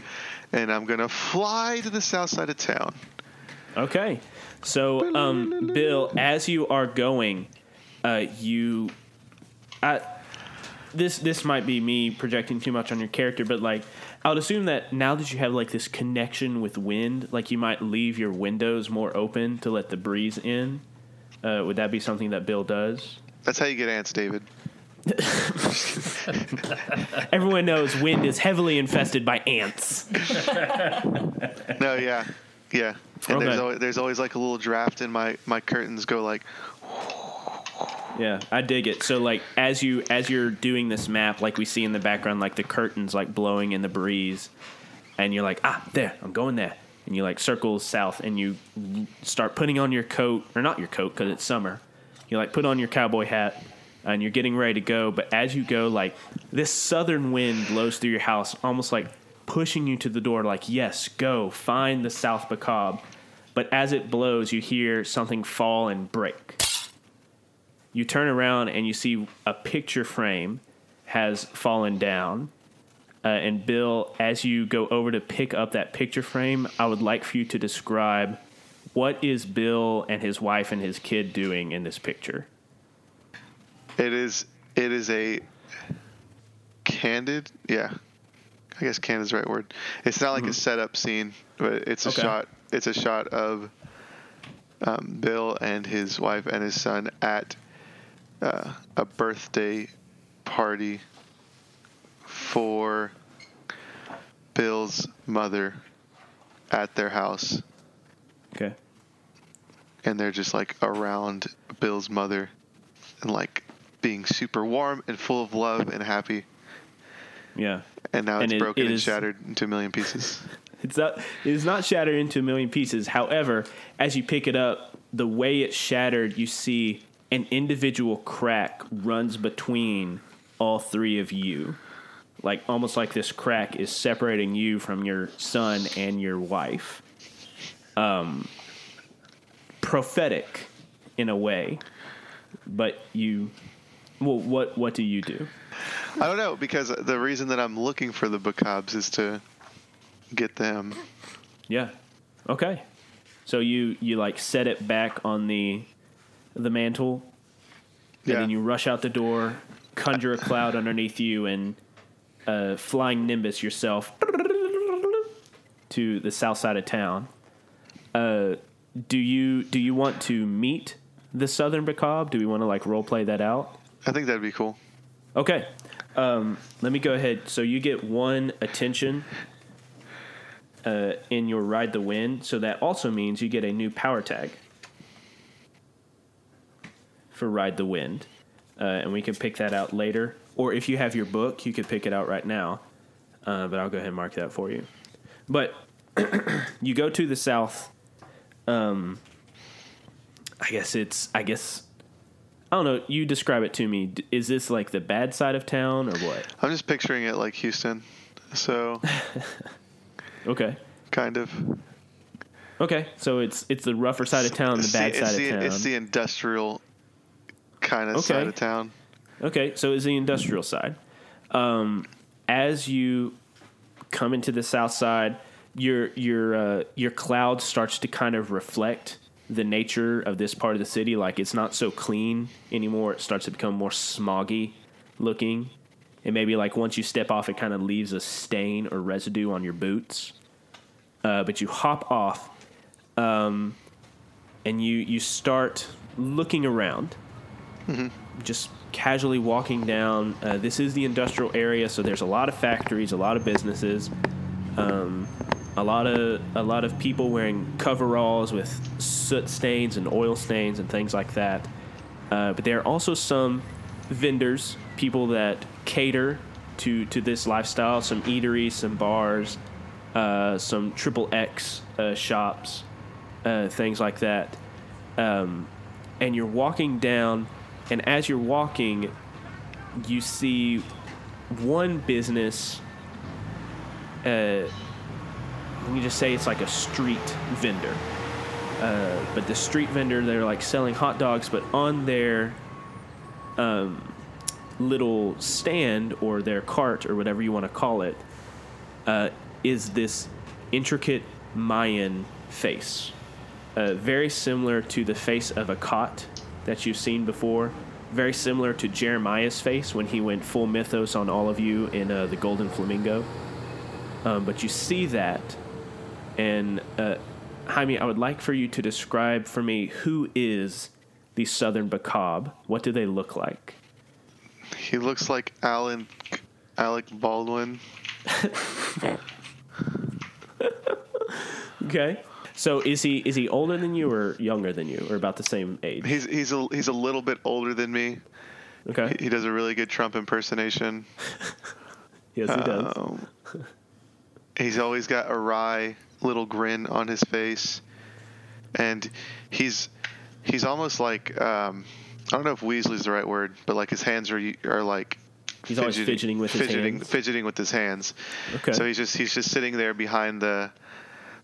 And I'm to fly to the south side of town. Okay. So, um, Bill, as you are going, uh, you, I, this this might be me projecting too much on your character, but like, I would assume that now that you have like this connection with wind, like you might leave your windows more open to let the breeze in. Uh, would that be something that Bill does? That's how you get ants, David. Everyone knows wind is heavily infested by ants. No, yeah. Yeah. And there's, always, there's always like a little draft in my, my curtains go like, Yeah, I dig it. So like as you as you're doing this map, like we see in the background, like the curtains like blowing in the breeze, and you're like, ah, there, I'm going there, and you like circle south, and you start putting on your coat or not your coat because it's summer. You like put on your cowboy hat, and you're getting ready to go. But as you go, like this southern wind blows through your house, almost like pushing you to the door, like yes, go find the South Bakab. But as it blows, you hear something fall and break you turn around and you see a picture frame has fallen down. Uh, and Bill, as you go over to pick up that picture frame, I would like for you to describe what is Bill and his wife and his kid doing in this picture. It is it is a candid, yeah. I guess candid is the right word. It's not like a setup scene, but it's a Okay. shot. It's a shot of um, Bill and his wife and his son at uh, a birthday party for Bill's mother at their house, Okay. and they're just like around Bill's mother and like being super warm and full of love and happy. Yeah. And now And it's it- broken it and is- shattered into a million pieces. It's not it is not shattered into a million pieces. However, as you pick it up, the way it's shattered, you see an individual crack runs between all three of you. Like almost like this crack is separating you from your son and your wife. Um prophetic in a way. But you well what what do you do? I don't know because the reason that I'm looking for the Bacabs is to get them. Yeah. Okay. So you you like set it back on the the mantle, and Yeah. then you rush out the door, conjure a cloud underneath you, and uh, flying nimbus yourself to the south side of town. Uh, do you do you want to meet the Southern Bacab? Do we want to like role play that out? I think that'd be cool. Okay. Um, let me go ahead. So you get one attention uh, in your Ride the Wind, so that also means you get a new power tag for Ride the Wind. Uh, and we can pick that out later. Or if you have your book, you could pick it out right now. Uh, but I'll go ahead and mark that for you. But you go to the south. Um, I guess it's. I guess. I don't know. You describe it to me. Is this like the bad side of town or what? I'm just picturing it like Houston. So, Okay. kind of. Okay. So it's it's the rougher side of town, the It's bad it's side the, of town. It's the industrial kind of Okay. side of town. Okay, so it's the industrial side. Um, as you come into the south side, your your uh, your cloud starts to kind of reflect the nature of this part of the city. Like it's not so clean anymore. It starts to become more smoggy looking, and maybe like once you step off, it kind of leaves a stain or residue on your boots. Uh, but you hop off, um, and you you start looking around just casually walking down. Uh, this is the industrial area, so there's a lot of factories, a lot of businesses, um, a lot of a lot of people wearing coveralls with soot stains and oil stains and things like that. Uh, but there are also some vendors, people that cater to to this lifestyle. Some eateries, some bars, uh, some triple X uh, shops, uh, things like that. Um, and you're walking down, and as you're walking, you see one business. Me just say it's like a street vendor. Uh, but the street vendor, they're like selling hot dogs, but on their um, little stand or their cart or whatever you want to call it, uh, is this intricate Mayan face. Uh, very similar to the face of Akat that you've seen before. Very similar to Jeremiah's face when he went full mythos on all of you in uh, the Golden Flamingo. Um, but you see that, and uh, Jaime, I would like for you to describe for me who is the Southern Bacab. What do they look like? He looks like Alan, Alec Baldwin. Okay. So is he is he older than you or younger than you or about the same age? He's he's a he's a little bit older than me. Okay. He does a really good Trump impersonation. Yes, he does. Um, he's always got a wry little grin on his face, and he's he's almost like um, I don't know if Weasley's the right word, but like his hands are are like He's always fidgeting with his fidgeting, hands. fidgeting with his hands. Okay. So he's just he's just sitting there behind the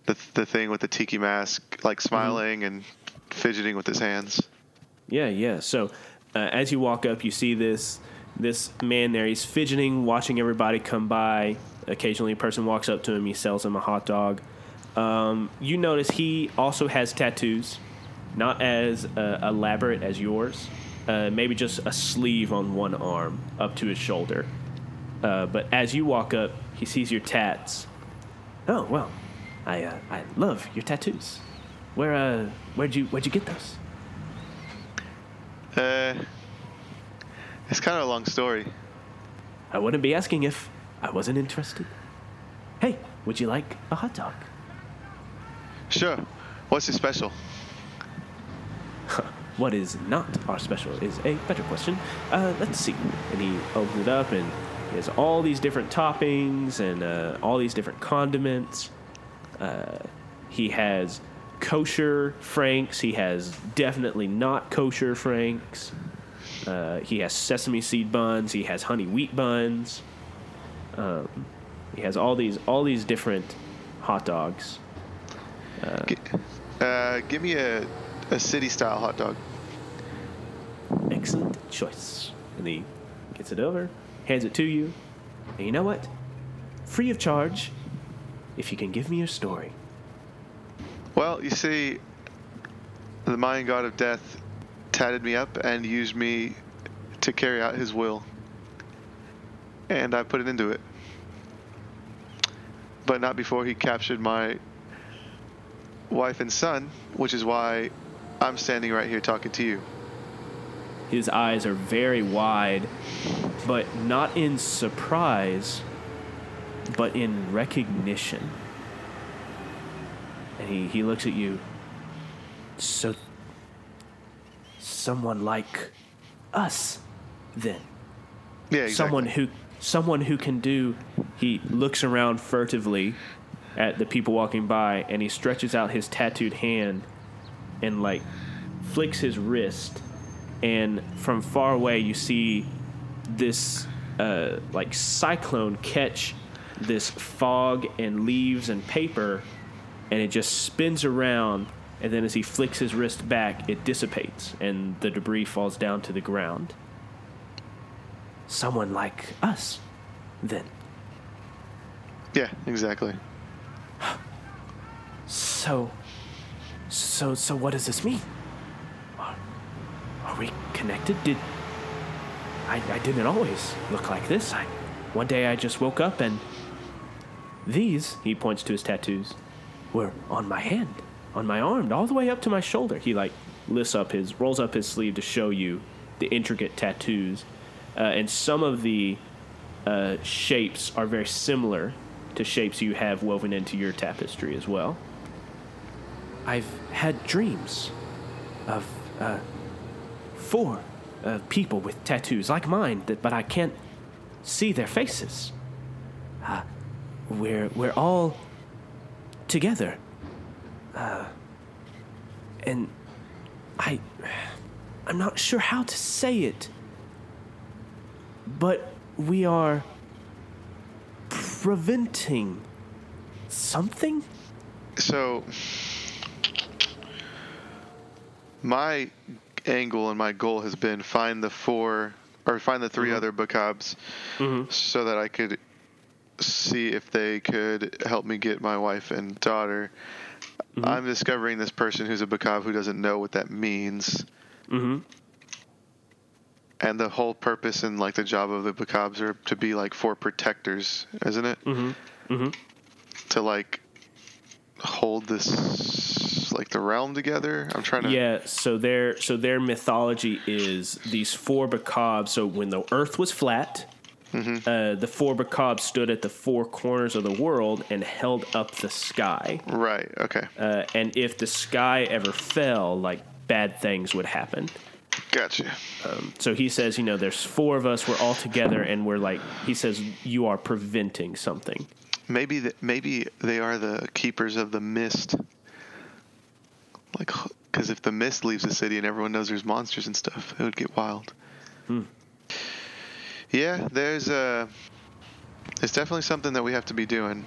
the the thing with the tiki mask, like Mm-hmm. smiling and fidgeting with his hands. Yeah, yeah. So uh, as you walk up, you see this this man there. He's fidgeting, watching everybody come by. Occasionally, a person walks up to him. He sells him a hot dog. Um, you notice he also has tattoos, not as uh, elaborate as yours. Uh, maybe just a sleeve on one arm up to his shoulder. Uh, but as you walk up, he sees your tats. Oh well, I uh, I love your tattoos. Where uh where'd you where'd you get those? Uh, it's kind of a long story. I wouldn't be asking if I wasn't interested. Hey, would you like a hot dog? Sure. What's your special? What is not our special is a better question. Uh, let's see. And he opens it up and he has all these different toppings and uh, all these different condiments. Uh, he has kosher franks. He has definitely not kosher franks. Uh, he has sesame seed buns. He has honey wheat buns. Um, he has all these all these different hot dogs. G- Uh, give me a, a city style hot dog. Excellent choice. And he gets it over, hands it to you. And you know what? Free of charge, if you can give me your story. Well, you see, the Mayan god of death tatted me up and used me to carry out his will. And I put it into it. But not before he captured my wife and son, which is why I'm standing right here talking to you. His eyes are very wide, but not in surprise, but in recognition. And he, he looks at you. So, someone like us, then. Yeah, exactly. Someone who someone who can do. He looks around furtively at the people walking by, and he stretches out his tattooed hand, and like flicks his wrist, and from far away you see this uh, like cyclone catch this fog and leaves and paper, and it just spins around. And then as he flicks his wrist back, it dissipates, and the debris falls down to the ground. Someone like us, then. Yeah, exactly. So, so, so, what does this mean? Are, are we connected? Did I? I didn't always look like this. I, one day I just woke up and these. He points to his tattoos. Were on my hand, on my arm, all the way up to my shoulder. He like lifts up his, rolls up his sleeve to show you the intricate tattoos, uh, and some of the uh, shapes are very similar to shapes you have woven into your tapestry as well. I've had dreams of uh, four uh, people with tattoos like mine, that, but I can't see their faces. Uh, we're we're all together, uh, and I I'm not sure how to say it, but we are preventing something. So, my angle and my goal has been find the four or find the 3 mm-hmm. other Bacabs mm-hmm. so that I could see if they could help me get my wife and daughter. Mm-hmm. I'm discovering this person who's a Bacab who doesn't know what that means. Mm-hmm. And the whole purpose and like the job of the Bacabs are to be like four protectors, isn't it? Mm-hmm. Mm-hmm. To like hold this like the realm together. I'm trying to Yeah, so their so their mythology is these four Bacabs. So when the Earth was flat, uh, the four Bacabs stood at the four corners of the world and held up the sky. Right. Okay. Uh, and if the sky ever fell, like bad things would happen. Gotcha. So he says, you know, there's four of us. We're all together, and we're like, he says, you are preventing something. Maybe that maybe they are the keepers of the mist. Like, because if the mist leaves the city and everyone knows there's monsters and stuff, it would get wild. Hmm. Yeah, there's a. It's definitely something that we have to be doing.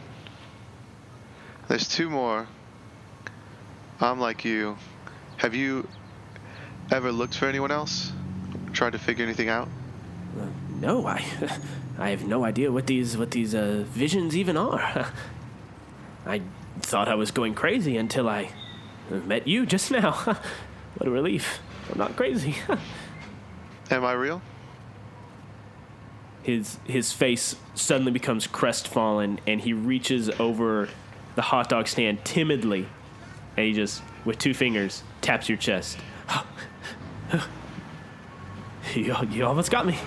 There's two more. I'm like you. Have you ever looked for anyone else? Tried to figure anything out? No, I, I have no idea what these what these uh, visions even are. I thought I was going crazy until I met you just now. what a relief! I'm not crazy. Am I real? his his face suddenly becomes crestfallen, and he reaches over the hot dog stand timidly, and he just with two fingers taps your chest. you, you almost got me.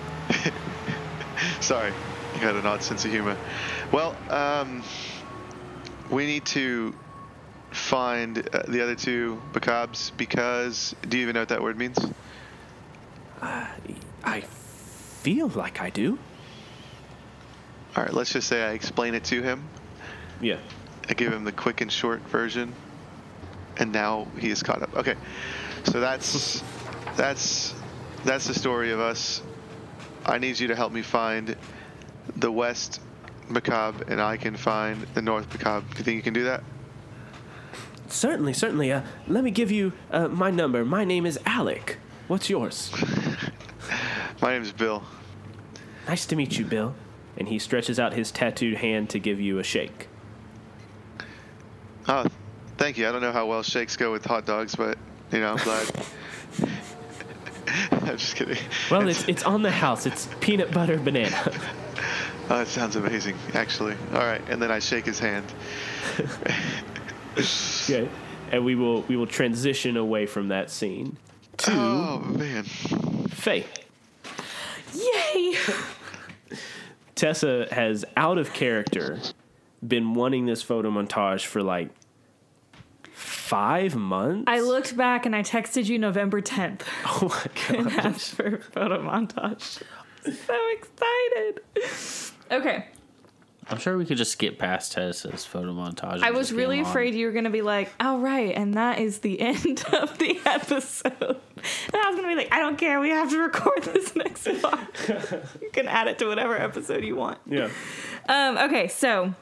Sorry, you had an odd sense of humor. Well, um, we need to find uh, the other two Bacabs because. Do you even know what that word means? I feel like I do. All right, let's just say I explain it to him. Yeah. I give him the quick and short version, and now he is caught up. Okay, so that's that's that's the story of us. I need you to help me find the West Bakab, and I can find the North Bakab. Do you think you can do that? Certainly, certainly. Uh, let me give you uh, my number. My name is Alec. What's yours? My name's Bill. nice to meet you, Bill. And he stretches out his tattooed hand to give you a shake. Oh, thank you. I don't know how well shakes go with hot dogs, but you know, I'm glad. I'm just kidding. Well, it's it's on the house. It's peanut butter banana. Oh, that sounds amazing, actually. All right, and then I shake his hand. Okay. And we will we will transition away from that scene to Oh man. Faye. Yay! Tessa has out of character been wanting this photo montage for like Five months? I looked back and I texted you November 10th Oh my and god. asked for a photo montage. So excited. Okay. I'm sure we could just skip past Tessa's photo montage. I was really afraid you were going to be like, oh, right. And that is the end of the episode. And I was going to be like, I don't care. We have to record this next part. you can add it to whatever episode you want. Yeah. Um, okay, so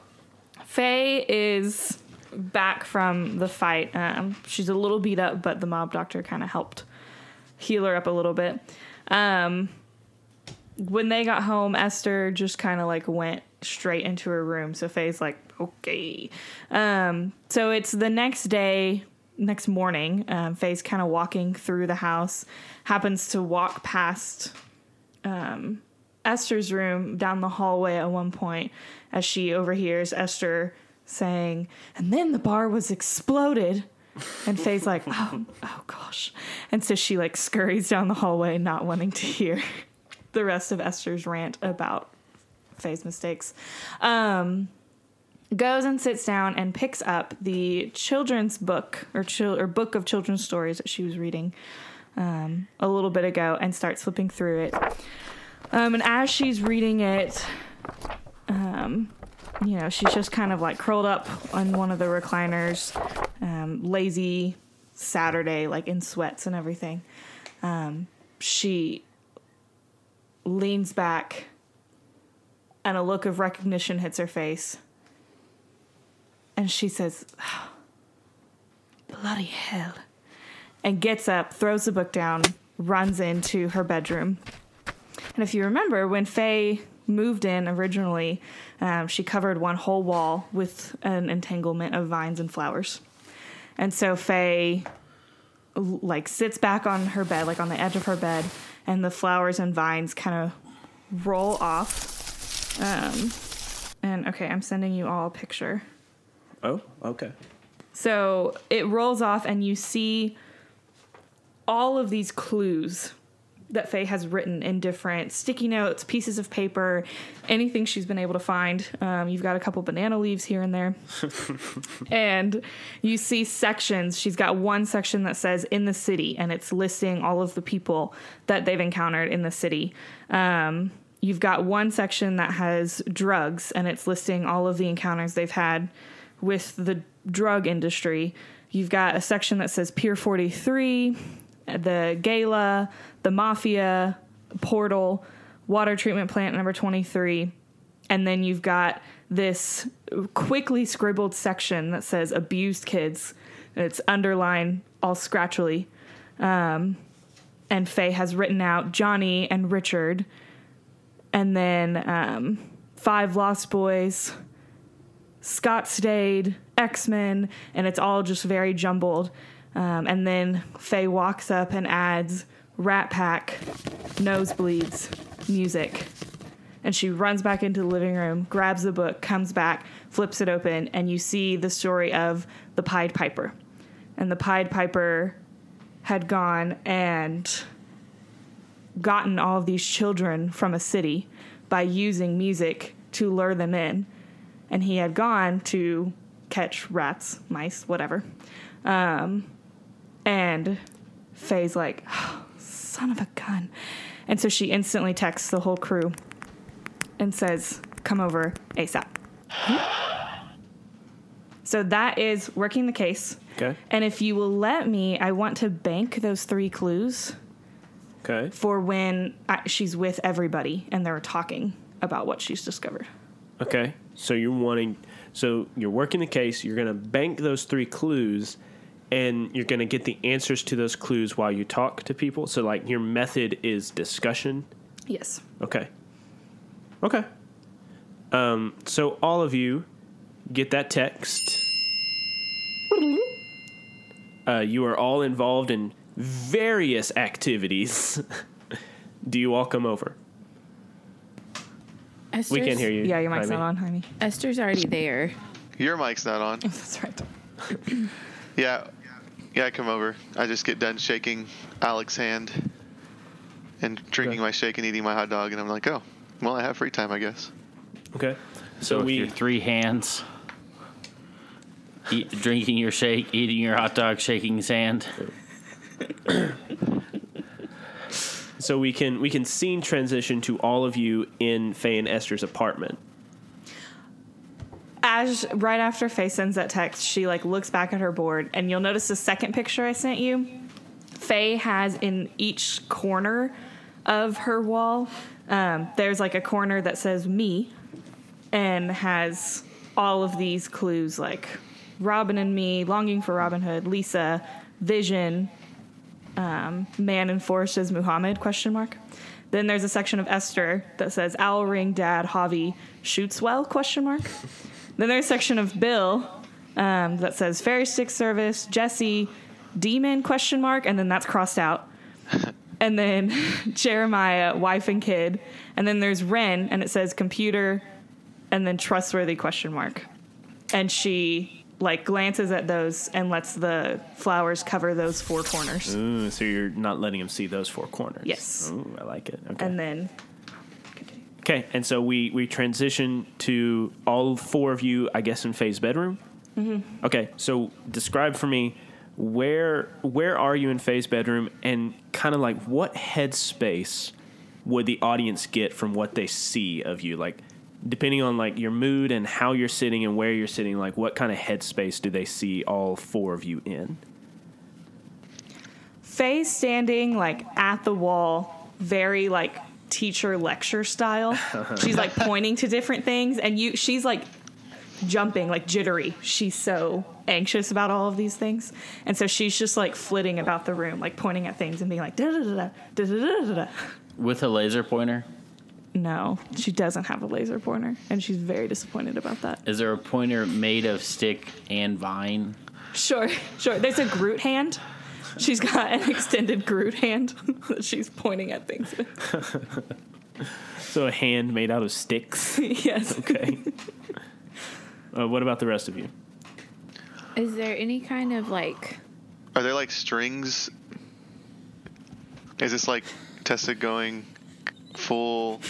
Faye is back from the fight. Um, she's a little beat up, but the mob doctor kind of helped heal her up a little bit. Um, when they got home, Esther just kind of like went straight into her room. So Faye's like, okay. Um, so it's the next day, next morning. Um, Faye's kind of walking through the house, happens to walk past um, Esther's room down the hallway at one point as she overhears Esther saying, and then the bar was exploded. And Faye's like, oh, oh gosh. And so she like scurries down the hallway, not wanting to hear the rest of Esther's rant about Faye's mistakes. Um, goes and sits down and picks up the children's book or, or book of children's stories that she was reading um, a little bit ago and starts flipping through it. Um, and as she's reading it, um, you know, she's just kind of like curled up on one of the recliners, um, lazy Saturday, like in sweats and everything. Um, she leans back, and a look of recognition hits her face. And she says, Bloody hell. And gets up, throws the book down, runs into her bedroom. And if you remember, when Faye moved in originally, um, she covered one whole wall with an entanglement of vines and flowers. And so Faye like sits back on her bed, like on the edge of her bed, and the flowers and vines kind of roll off. Um, and okay, I'm sending you all a picture. Oh, okay. So it rolls off, and you see all of these clues that Faye has written in different sticky notes, pieces of paper, anything she's been able to find. Um, you've got a couple banana leaves here and there. and you see sections. She's got one section that says in the city, and it's listing all of the people that they've encountered in the city. Um, you've got one section that has drugs, and it's listing all of the encounters they've had with the drug industry. You've got a section that says Pier 43, the gala, the mafia, portal, water treatment plant number 23. And then you've got this quickly scribbled section that says abused kids. and It's underlined all scratchily. Um, and Faye has written out Johnny and Richard. And then um, Five Lost Boys, Scott Stade, X Men, and it's all just very jumbled. Um, and then Faye walks up and adds Rat Pack, Nosebleeds, music. And she runs back into the living room, grabs the book, comes back, flips it open, and you see the story of the Pied Piper. And the Pied Piper had gone and gotten all of these children from a city by using music to lure them in. And he had gone to catch rats, mice, whatever. Um, and Faye's like, oh, son of a gun. And so she instantly texts the whole crew and says, come over ASAP. So that is working the case. Okay. And if you will let me, I want to bank those three clues Okay. for when I, she's with everybody and they're talking about what she's discovered. Okay. So you're wanting, so you're working the case. You're going to bank those three clues, and you're going to get the answers to those clues while you talk to people. So like your method is discussion. Yes. Okay. Okay. Um, so all of you get that text. Uh, you are all involved in various activities. Do you all come over? Esther's, We can't hear you. Yeah, your mic's Jaime. not on, honey. Esther's already there. Your mic's not on. That's right. Yeah, yeah, I come over. I just get done shaking Alex's hand and drinking Okay. my shake and eating my hot dog, and I'm like, oh, well, I have free time, I guess. Okay. So, So with we your three hands. Eat, drinking your shake, eating your hot dog, shaking his hand. So we can we can scene transition to all of you in Faye and Esther's apartment. As right after Faye sends that text, she like looks back at her board, and you'll notice the second picture I sent you. Faye has in each corner of her wall, um, there's like a corner that says me, and has all of these clues like Robin and me, longing for Robin Hood, Lisa, Vision, um, man enforced as Muhammad question mark. Then there's a section of Esther that says owl ring dad Javi shoots well question mark. Then there's a section of Bill um, that says fairy stick service Jesse demon question mark and then that's crossed out. and then Jeremiah wife and kid. And then there's Ren and it says computer and then trustworthy question mark. And she like glances at those and lets the flowers cover those four corners. Ooh, so you're not letting him see those four corners. Yes. Ooh, I like it. Okay. And then okay, and so we we transition to all four of you, I guess, in Faye's bedroom. Mm-hmm. Okay, so describe for me where where are you in Faye's bedroom, and kind of like what headspace would the audience get from what they see of you, like. Depending on like your mood and how you're sitting and where you're sitting, like what kind of headspace do they see all four of you in? Faye standing like at the wall, very like teacher lecture style. Uh-huh. she's like pointing to different things, and you she's like jumping, like jittery. She's so anxious about all of these things, and so she's just like flitting about the room, like pointing at things and being like da da da da da da da. With a laser pointer. No, she doesn't have a laser pointer, and she's very disappointed about that. Is there a pointer made of stick and vine? Sure, sure. There's a Groot hand. She's got an extended Groot hand that she's pointing at things with. So a hand made out of sticks. yes. Okay. uh, what about the rest of you? Is there any kind of like Are there like strings? Is this like Tessa going full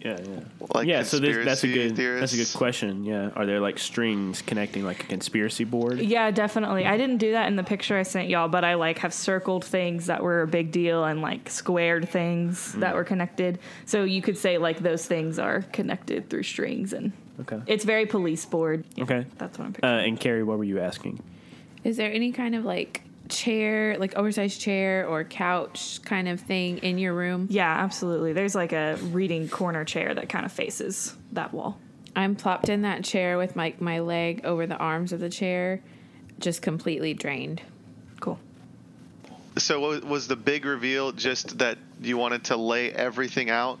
Yeah, yeah. like yeah, so this, that's a good theorists? that's a good question. Yeah, are there like strings connecting like a conspiracy board? Yeah, definitely. I didn't do that in the picture I sent y'all, but I like have circled things that were a big deal and like squared things that were connected. So you could say like those things are connected through strings and Okay. it's very police board. Okay. That's what I'm Uh, and Carrie, what were you asking? is there any kind of like chair, like oversized chair or couch kind of thing in your room? yeah, absolutely. There's like a reading corner chair that kind of faces that wall. I'm plopped in that chair with my my leg over the arms of the chair, just completely drained. Cool. So what was the big reveal just that you wanted to lay everything out?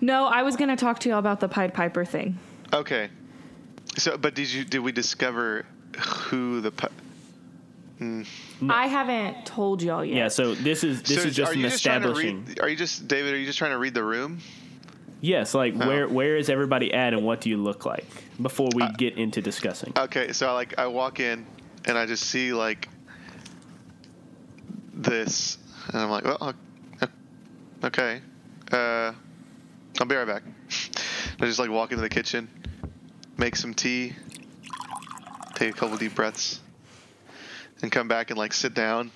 No, I was going to talk to y'all about the Pied Piper thing. Okay. So but did you did we discover who the pi- I haven't told y'all yet. Yeah, so this is this so is just are an you just establishing. read are you just David are you just trying to read the room? yes, like Oh. where where is everybody at and what do you look like before we get into discussing? Okay, so I, like I walk in and I just see like this, and I'm like, well, uh, okay, uh, I'll be right back. I just like walk into the kitchen, make some tea, take a couple deep breaths, and come back and like sit down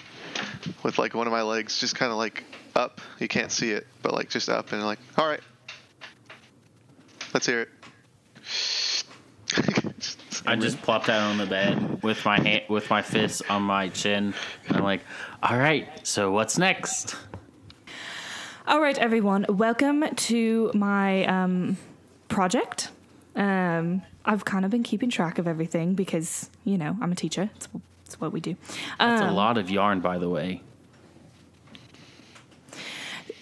with like one of my legs just kind of like up. You can't see it, but like just up, and like, all right, let's hear it. I just plopped down on the bed with my hand, with my fists on my chin. And I'm like, all right, so what's next? All right, everyone, welcome to my um, project. Um, I've kind of been keeping track of everything because, you know, I'm a teacher. It's, it's what we do. That's Um, a lot of yarn, by the way.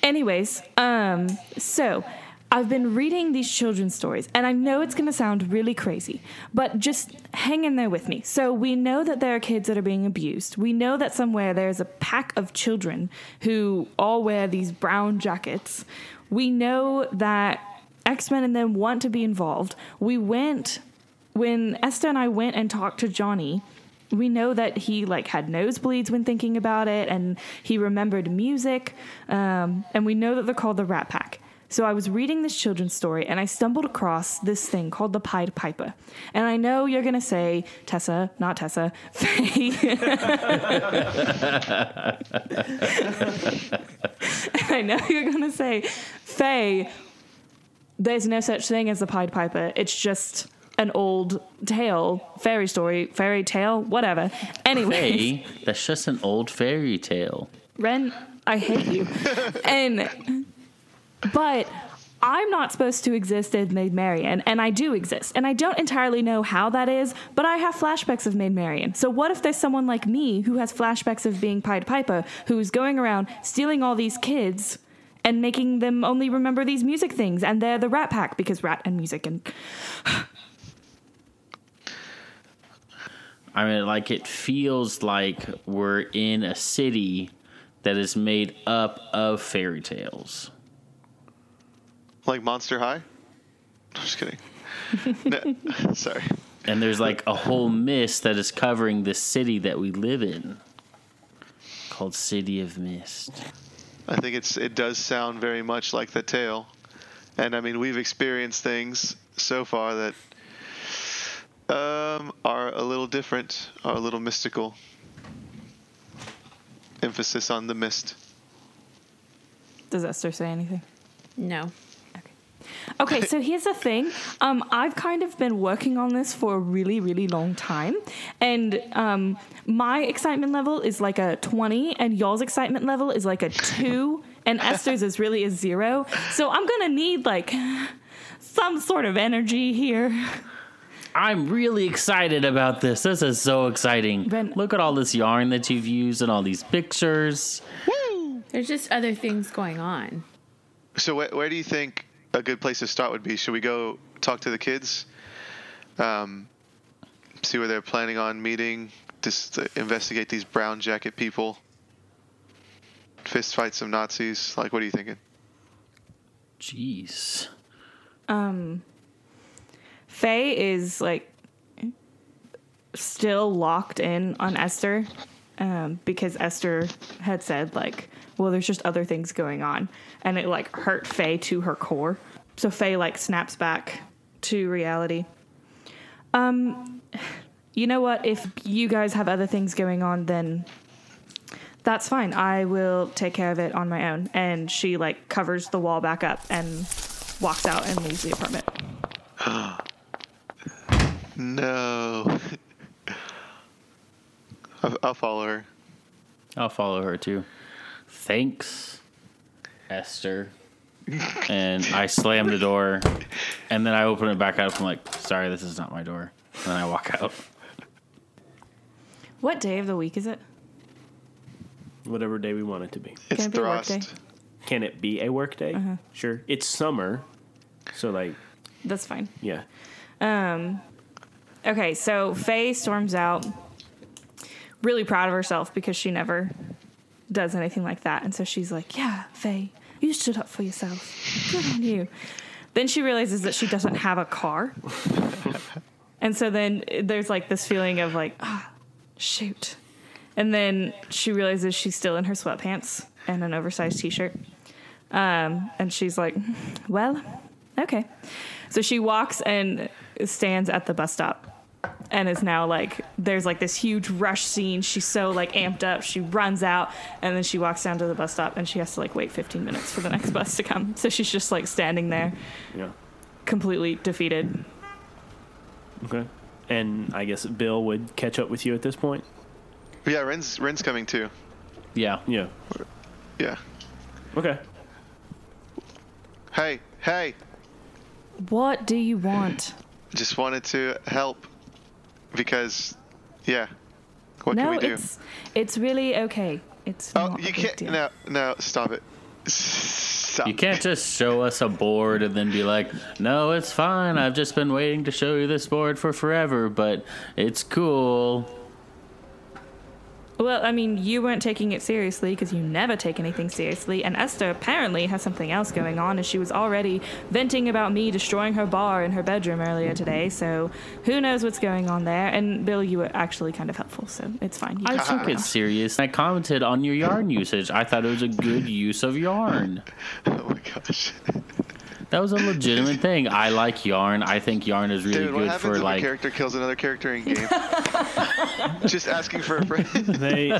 Anyways, um, so I've been reading these children's stories, and I know it's going to sound really crazy, but just hang in there with me. So, we know that there are kids that are being abused. We know that somewhere there's a pack of children who all wear these brown jackets. We know that X Men and them want to be involved. We went, when Esther and I went and talked to Johnny, we know that he like had nosebleeds when thinking about it and he remembered music um, and we know that they're called the rat pack So I was reading this children's story and I stumbled across this thing called the Pied Piper. And I know you're going to say, Tessa, not Tessa, Faye. I know you're going to say, Faye, there's no such thing as the Pied Piper. It's just an old tale, fairy story, fairy tale, whatever. Anyway, Hey, that's just an old fairy tale. Ren, I hate you. and but I'm not supposed to exist as Maid Marian, and I do exist. And I don't entirely know how that is, but I have flashbacks of Maid Marian. So what if there's someone like me who has flashbacks of being Pied Piper, who's going around stealing all these kids and making them only remember these music things, and they're the Rat Pack because rat and music and I mean, like it feels like we're in a city that is made up of fairy tales. Like Monster High? I'm just kidding. No, sorry. And there's like a whole mist that is covering the city that we live in called City of Mist. I think it's it does sound very much like the tale, and I mean we've experienced things so far that um, are a little different, are a little mystical. Emphasis on the mist. does Esther say anything? No. Okay, so here's the thing. Um, I've kind of been working on this for a really, really long time, and um, my excitement level is like a 20, and y'all's excitement level is like a two, and Esther's is really a zero. So I'm gonna need like some sort of energy here. I'm really excited about this. This is so exciting. Ben- Look at all this yarn that you've used and all these pictures. There's just other things going on. So where, where do you think a good place to start would be? Should we go talk to the kids? Um, see where they're planning on meeting. Just to investigate these brown jacket people. Fist fight some Nazis. Like, what are you thinking? Jeez. Faye is like still locked in on Esther um, because Esther had said like, well, there's just other things going on, and it like hurt Faye to her core. So Faye like snaps back to reality. Um, you know what? If you guys have other things going on, then that's fine. I will take care of it on my own. And she like covers the wall back up and walks out and leaves the apartment. No. I'll, I'll follow her. I'll follow her too. Thanks, Esther. and I slam the door, and then I open it back up. I'm like, sorry, this is not my door. And then I walk out. What day of the week is it? Whatever day we want it to be. It's it be a work day? Can it be a work day? Uh-huh. Sure. It's summer, so like, That's fine. yeah. Um, Okay, so Faye storms out, really proud of herself because she never does anything like that. And so she's like, Yeah, Faye, you stood up for yourself. Good on you. Then she realizes that she doesn't have a car. and so then there's like this feeling of like, ah, shoot. And then she realizes she's still in her sweatpants and an oversized t shirt. Um, and she's like, Well, okay. So she walks and stands at the bus stop and is now like there's like this huge rush scene. She's so like amped up. She runs out and then she walks down to the bus stop and she has to like wait 15 minutes for the next bus to come. So she's just like standing there Yeah. completely defeated. Okay. And I guess Bill would catch up with you at this point. Yeah, Ren's Ren's coming too. Yeah. Yeah. Yeah. Okay. Hey, hey. What do you want? Just wanted to help because, yeah. What no, can we do? it's it's really okay. It's oh, not you can't. deal. No, no, stop it. Stop. You can't just show us a board and then be like, no, it's fine. I've just been waiting to show you this board for forever, but it's cool. Well, I mean, you weren't taking it seriously because you never take anything seriously, and Esther apparently has something else going on, and she was already venting about me destroying her bar in her bedroom earlier today, so who knows what's going on there. And Bill, you were actually kind of helpful, so it's fine. You I can took it serious. I commented on your yarn usage. I thought it was a good use of yarn. Oh my gosh. That was a legitimate thing. I like yarn. I think yarn is really Dude, what good happens for if a like. character kills another character in game? Just asking for a friend. They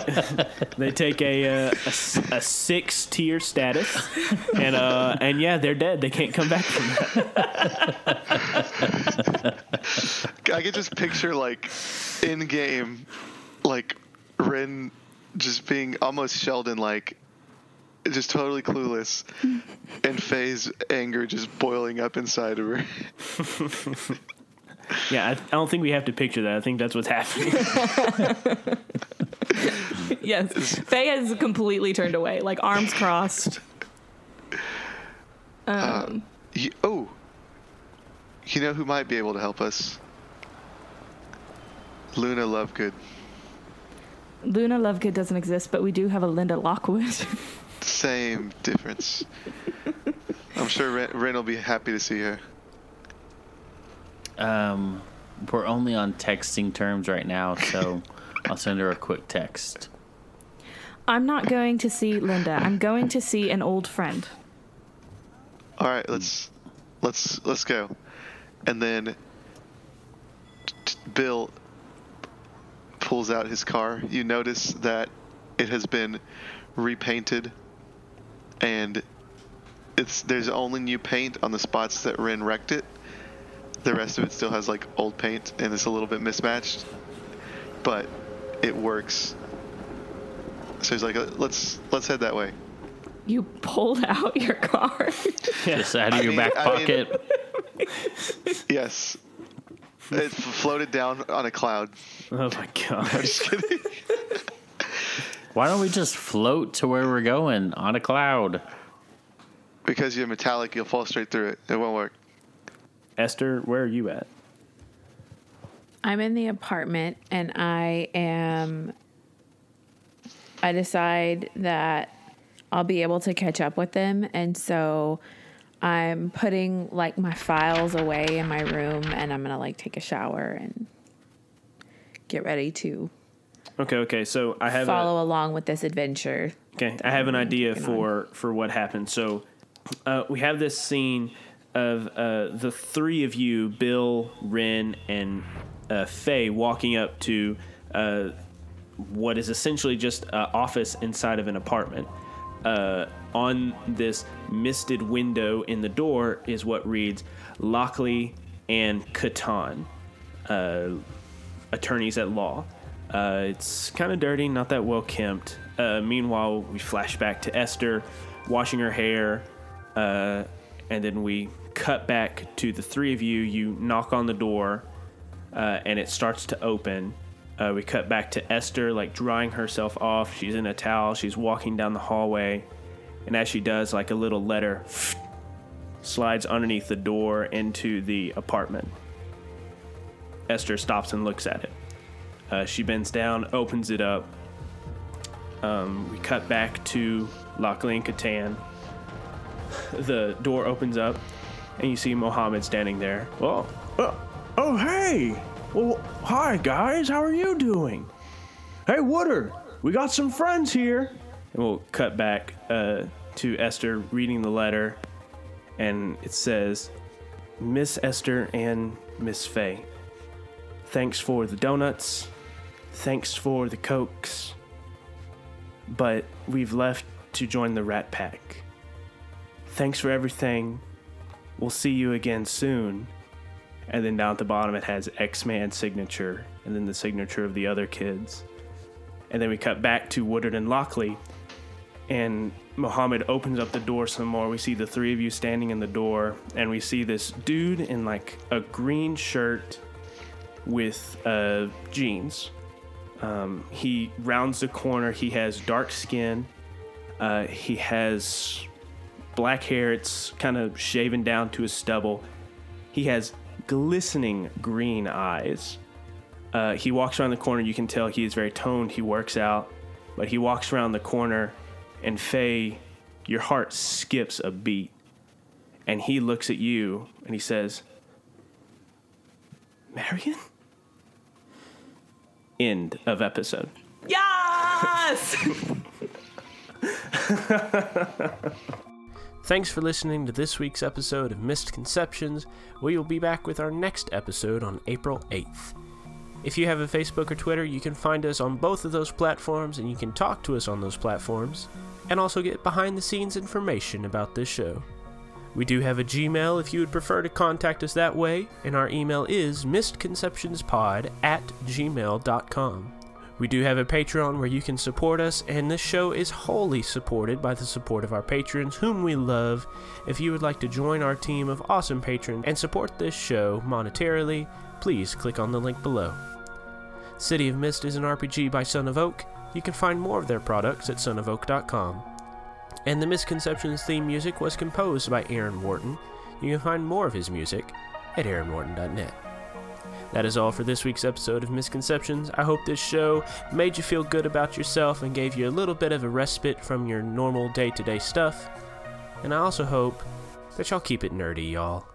they take a uh, a, s- a six tier status, and uh and yeah, they're dead. They can't come back from that. I could just picture like in game, like Ren just being almost Sheldon like just totally clueless and Faye's anger just boiling up inside of her. Yeah, I, I don't think we have to picture that. I think that's what's happening. Yes. Faye has completely turned away, like arms crossed. Um, You, oh, you know who might be able to help us? Luna Lovegood. Luna Lovegood doesn't exist, but we do have a Linda Lockwood. Same difference. I'm sure Ren, Ren will be happy to see her. Um, we're only on texting terms right now, so I'll send her a quick text. I'm not going to see Linda. I'm going to see an old friend. All right, let's let's let's go. And then t- t- Bill pulls out his car. You notice that it has been repainted and it's there's only new paint on the spots that Ren wrecked it. The rest of it still has like old paint and it's a little bit mismatched, but it works. So he's like, uh, "Let's let's head that way." You pulled out your car. Just out of I your mean- back I mean- pocket. Yes. It floated down on a cloud. oh my god! I'm Just kidding. Why don't we just float to where we're going on a cloud? Because you're metallic, you'll fall straight through it. It won't work. Esther, where are you at? I'm in the apartment and I am. I decide that I'll be able to catch up with them. And so I'm putting like my files away in my room and I'm going to like take a shower and get ready to Okay, okay. So I have a, follow along with this adventure. Okay, I have an idea Working for for what happened. So, uh, we have this scene of uh, the three of you, Bill, Ren, and uh, Faye, walking up to uh, what is essentially just an office inside of an apartment. Uh, on this misted window in the door is what reads Lockley and Catan, uh, attorneys at law. Uh, it's kind of dirty, not that well kempt. Uh, meanwhile, we flash back to Esther washing her hair, uh, and then we cut back to the three of you. You knock on the door, uh, and it starts to open. Uh, we cut back to Esther, like drying herself off. She's in a towel. She's walking down the hallway, and as she does, like a little letter slides underneath the door into the apartment. Esther stops and looks at it. Uh, she bends down, opens it up. Um, we cut back to Lockley and Catan. The door opens up, and you see Mohammed standing there. Oh, oh, oh, hey! Well, hi guys, how are you doing? Hey, Woodard, we got some friends here. And we'll cut back uh, to Esther reading the letter, and it says, "Miss Esther and Miss Faye, thanks for the donuts." Thanks for the cokes. But we've left to join the Rat Pack. Thanks for everything. We'll see you again soon. And then down at the bottom it has X Man signature and then the signature of the other kids. And then we cut back to Woodard and Lockley. And Mohammed opens up the door some more. We see the three of you standing in the door, and we see this dude in like a green shirt with uh, jeans. Um, he rounds the corner. He has dark skin. Uh, he has black hair. It's kind of shaven down to his stubble. He has glistening green eyes. Uh, he walks around the corner. You can tell he is very toned. He works out, but he walks around the corner, and Faye, your heart skips a beat. And he looks at you and he says, Marion? End of episode. yes! Thanks for listening to this week's episode of Misconceptions. We will be back with our next episode on April 8th. If you have a Facebook or Twitter, you can find us on both of those platforms and you can talk to us on those platforms and also get behind the scenes information about this show. We do have a Gmail if you would prefer to contact us that way, and our email is misconceptionspod at gmail.com. We do have a Patreon where you can support us, and this show is wholly supported by the support of our patrons, whom we love. If you would like to join our team of awesome patrons and support this show monetarily, please click on the link below. City of Mist is an RPG by Son of Oak. You can find more of their products at sonofoak.com. And the Misconceptions theme music was composed by Aaron Wharton. You can find more of his music at aaronwharton.net. That is all for this week's episode of Misconceptions. I hope this show made you feel good about yourself and gave you a little bit of a respite from your normal day to day stuff. And I also hope that y'all keep it nerdy, y'all.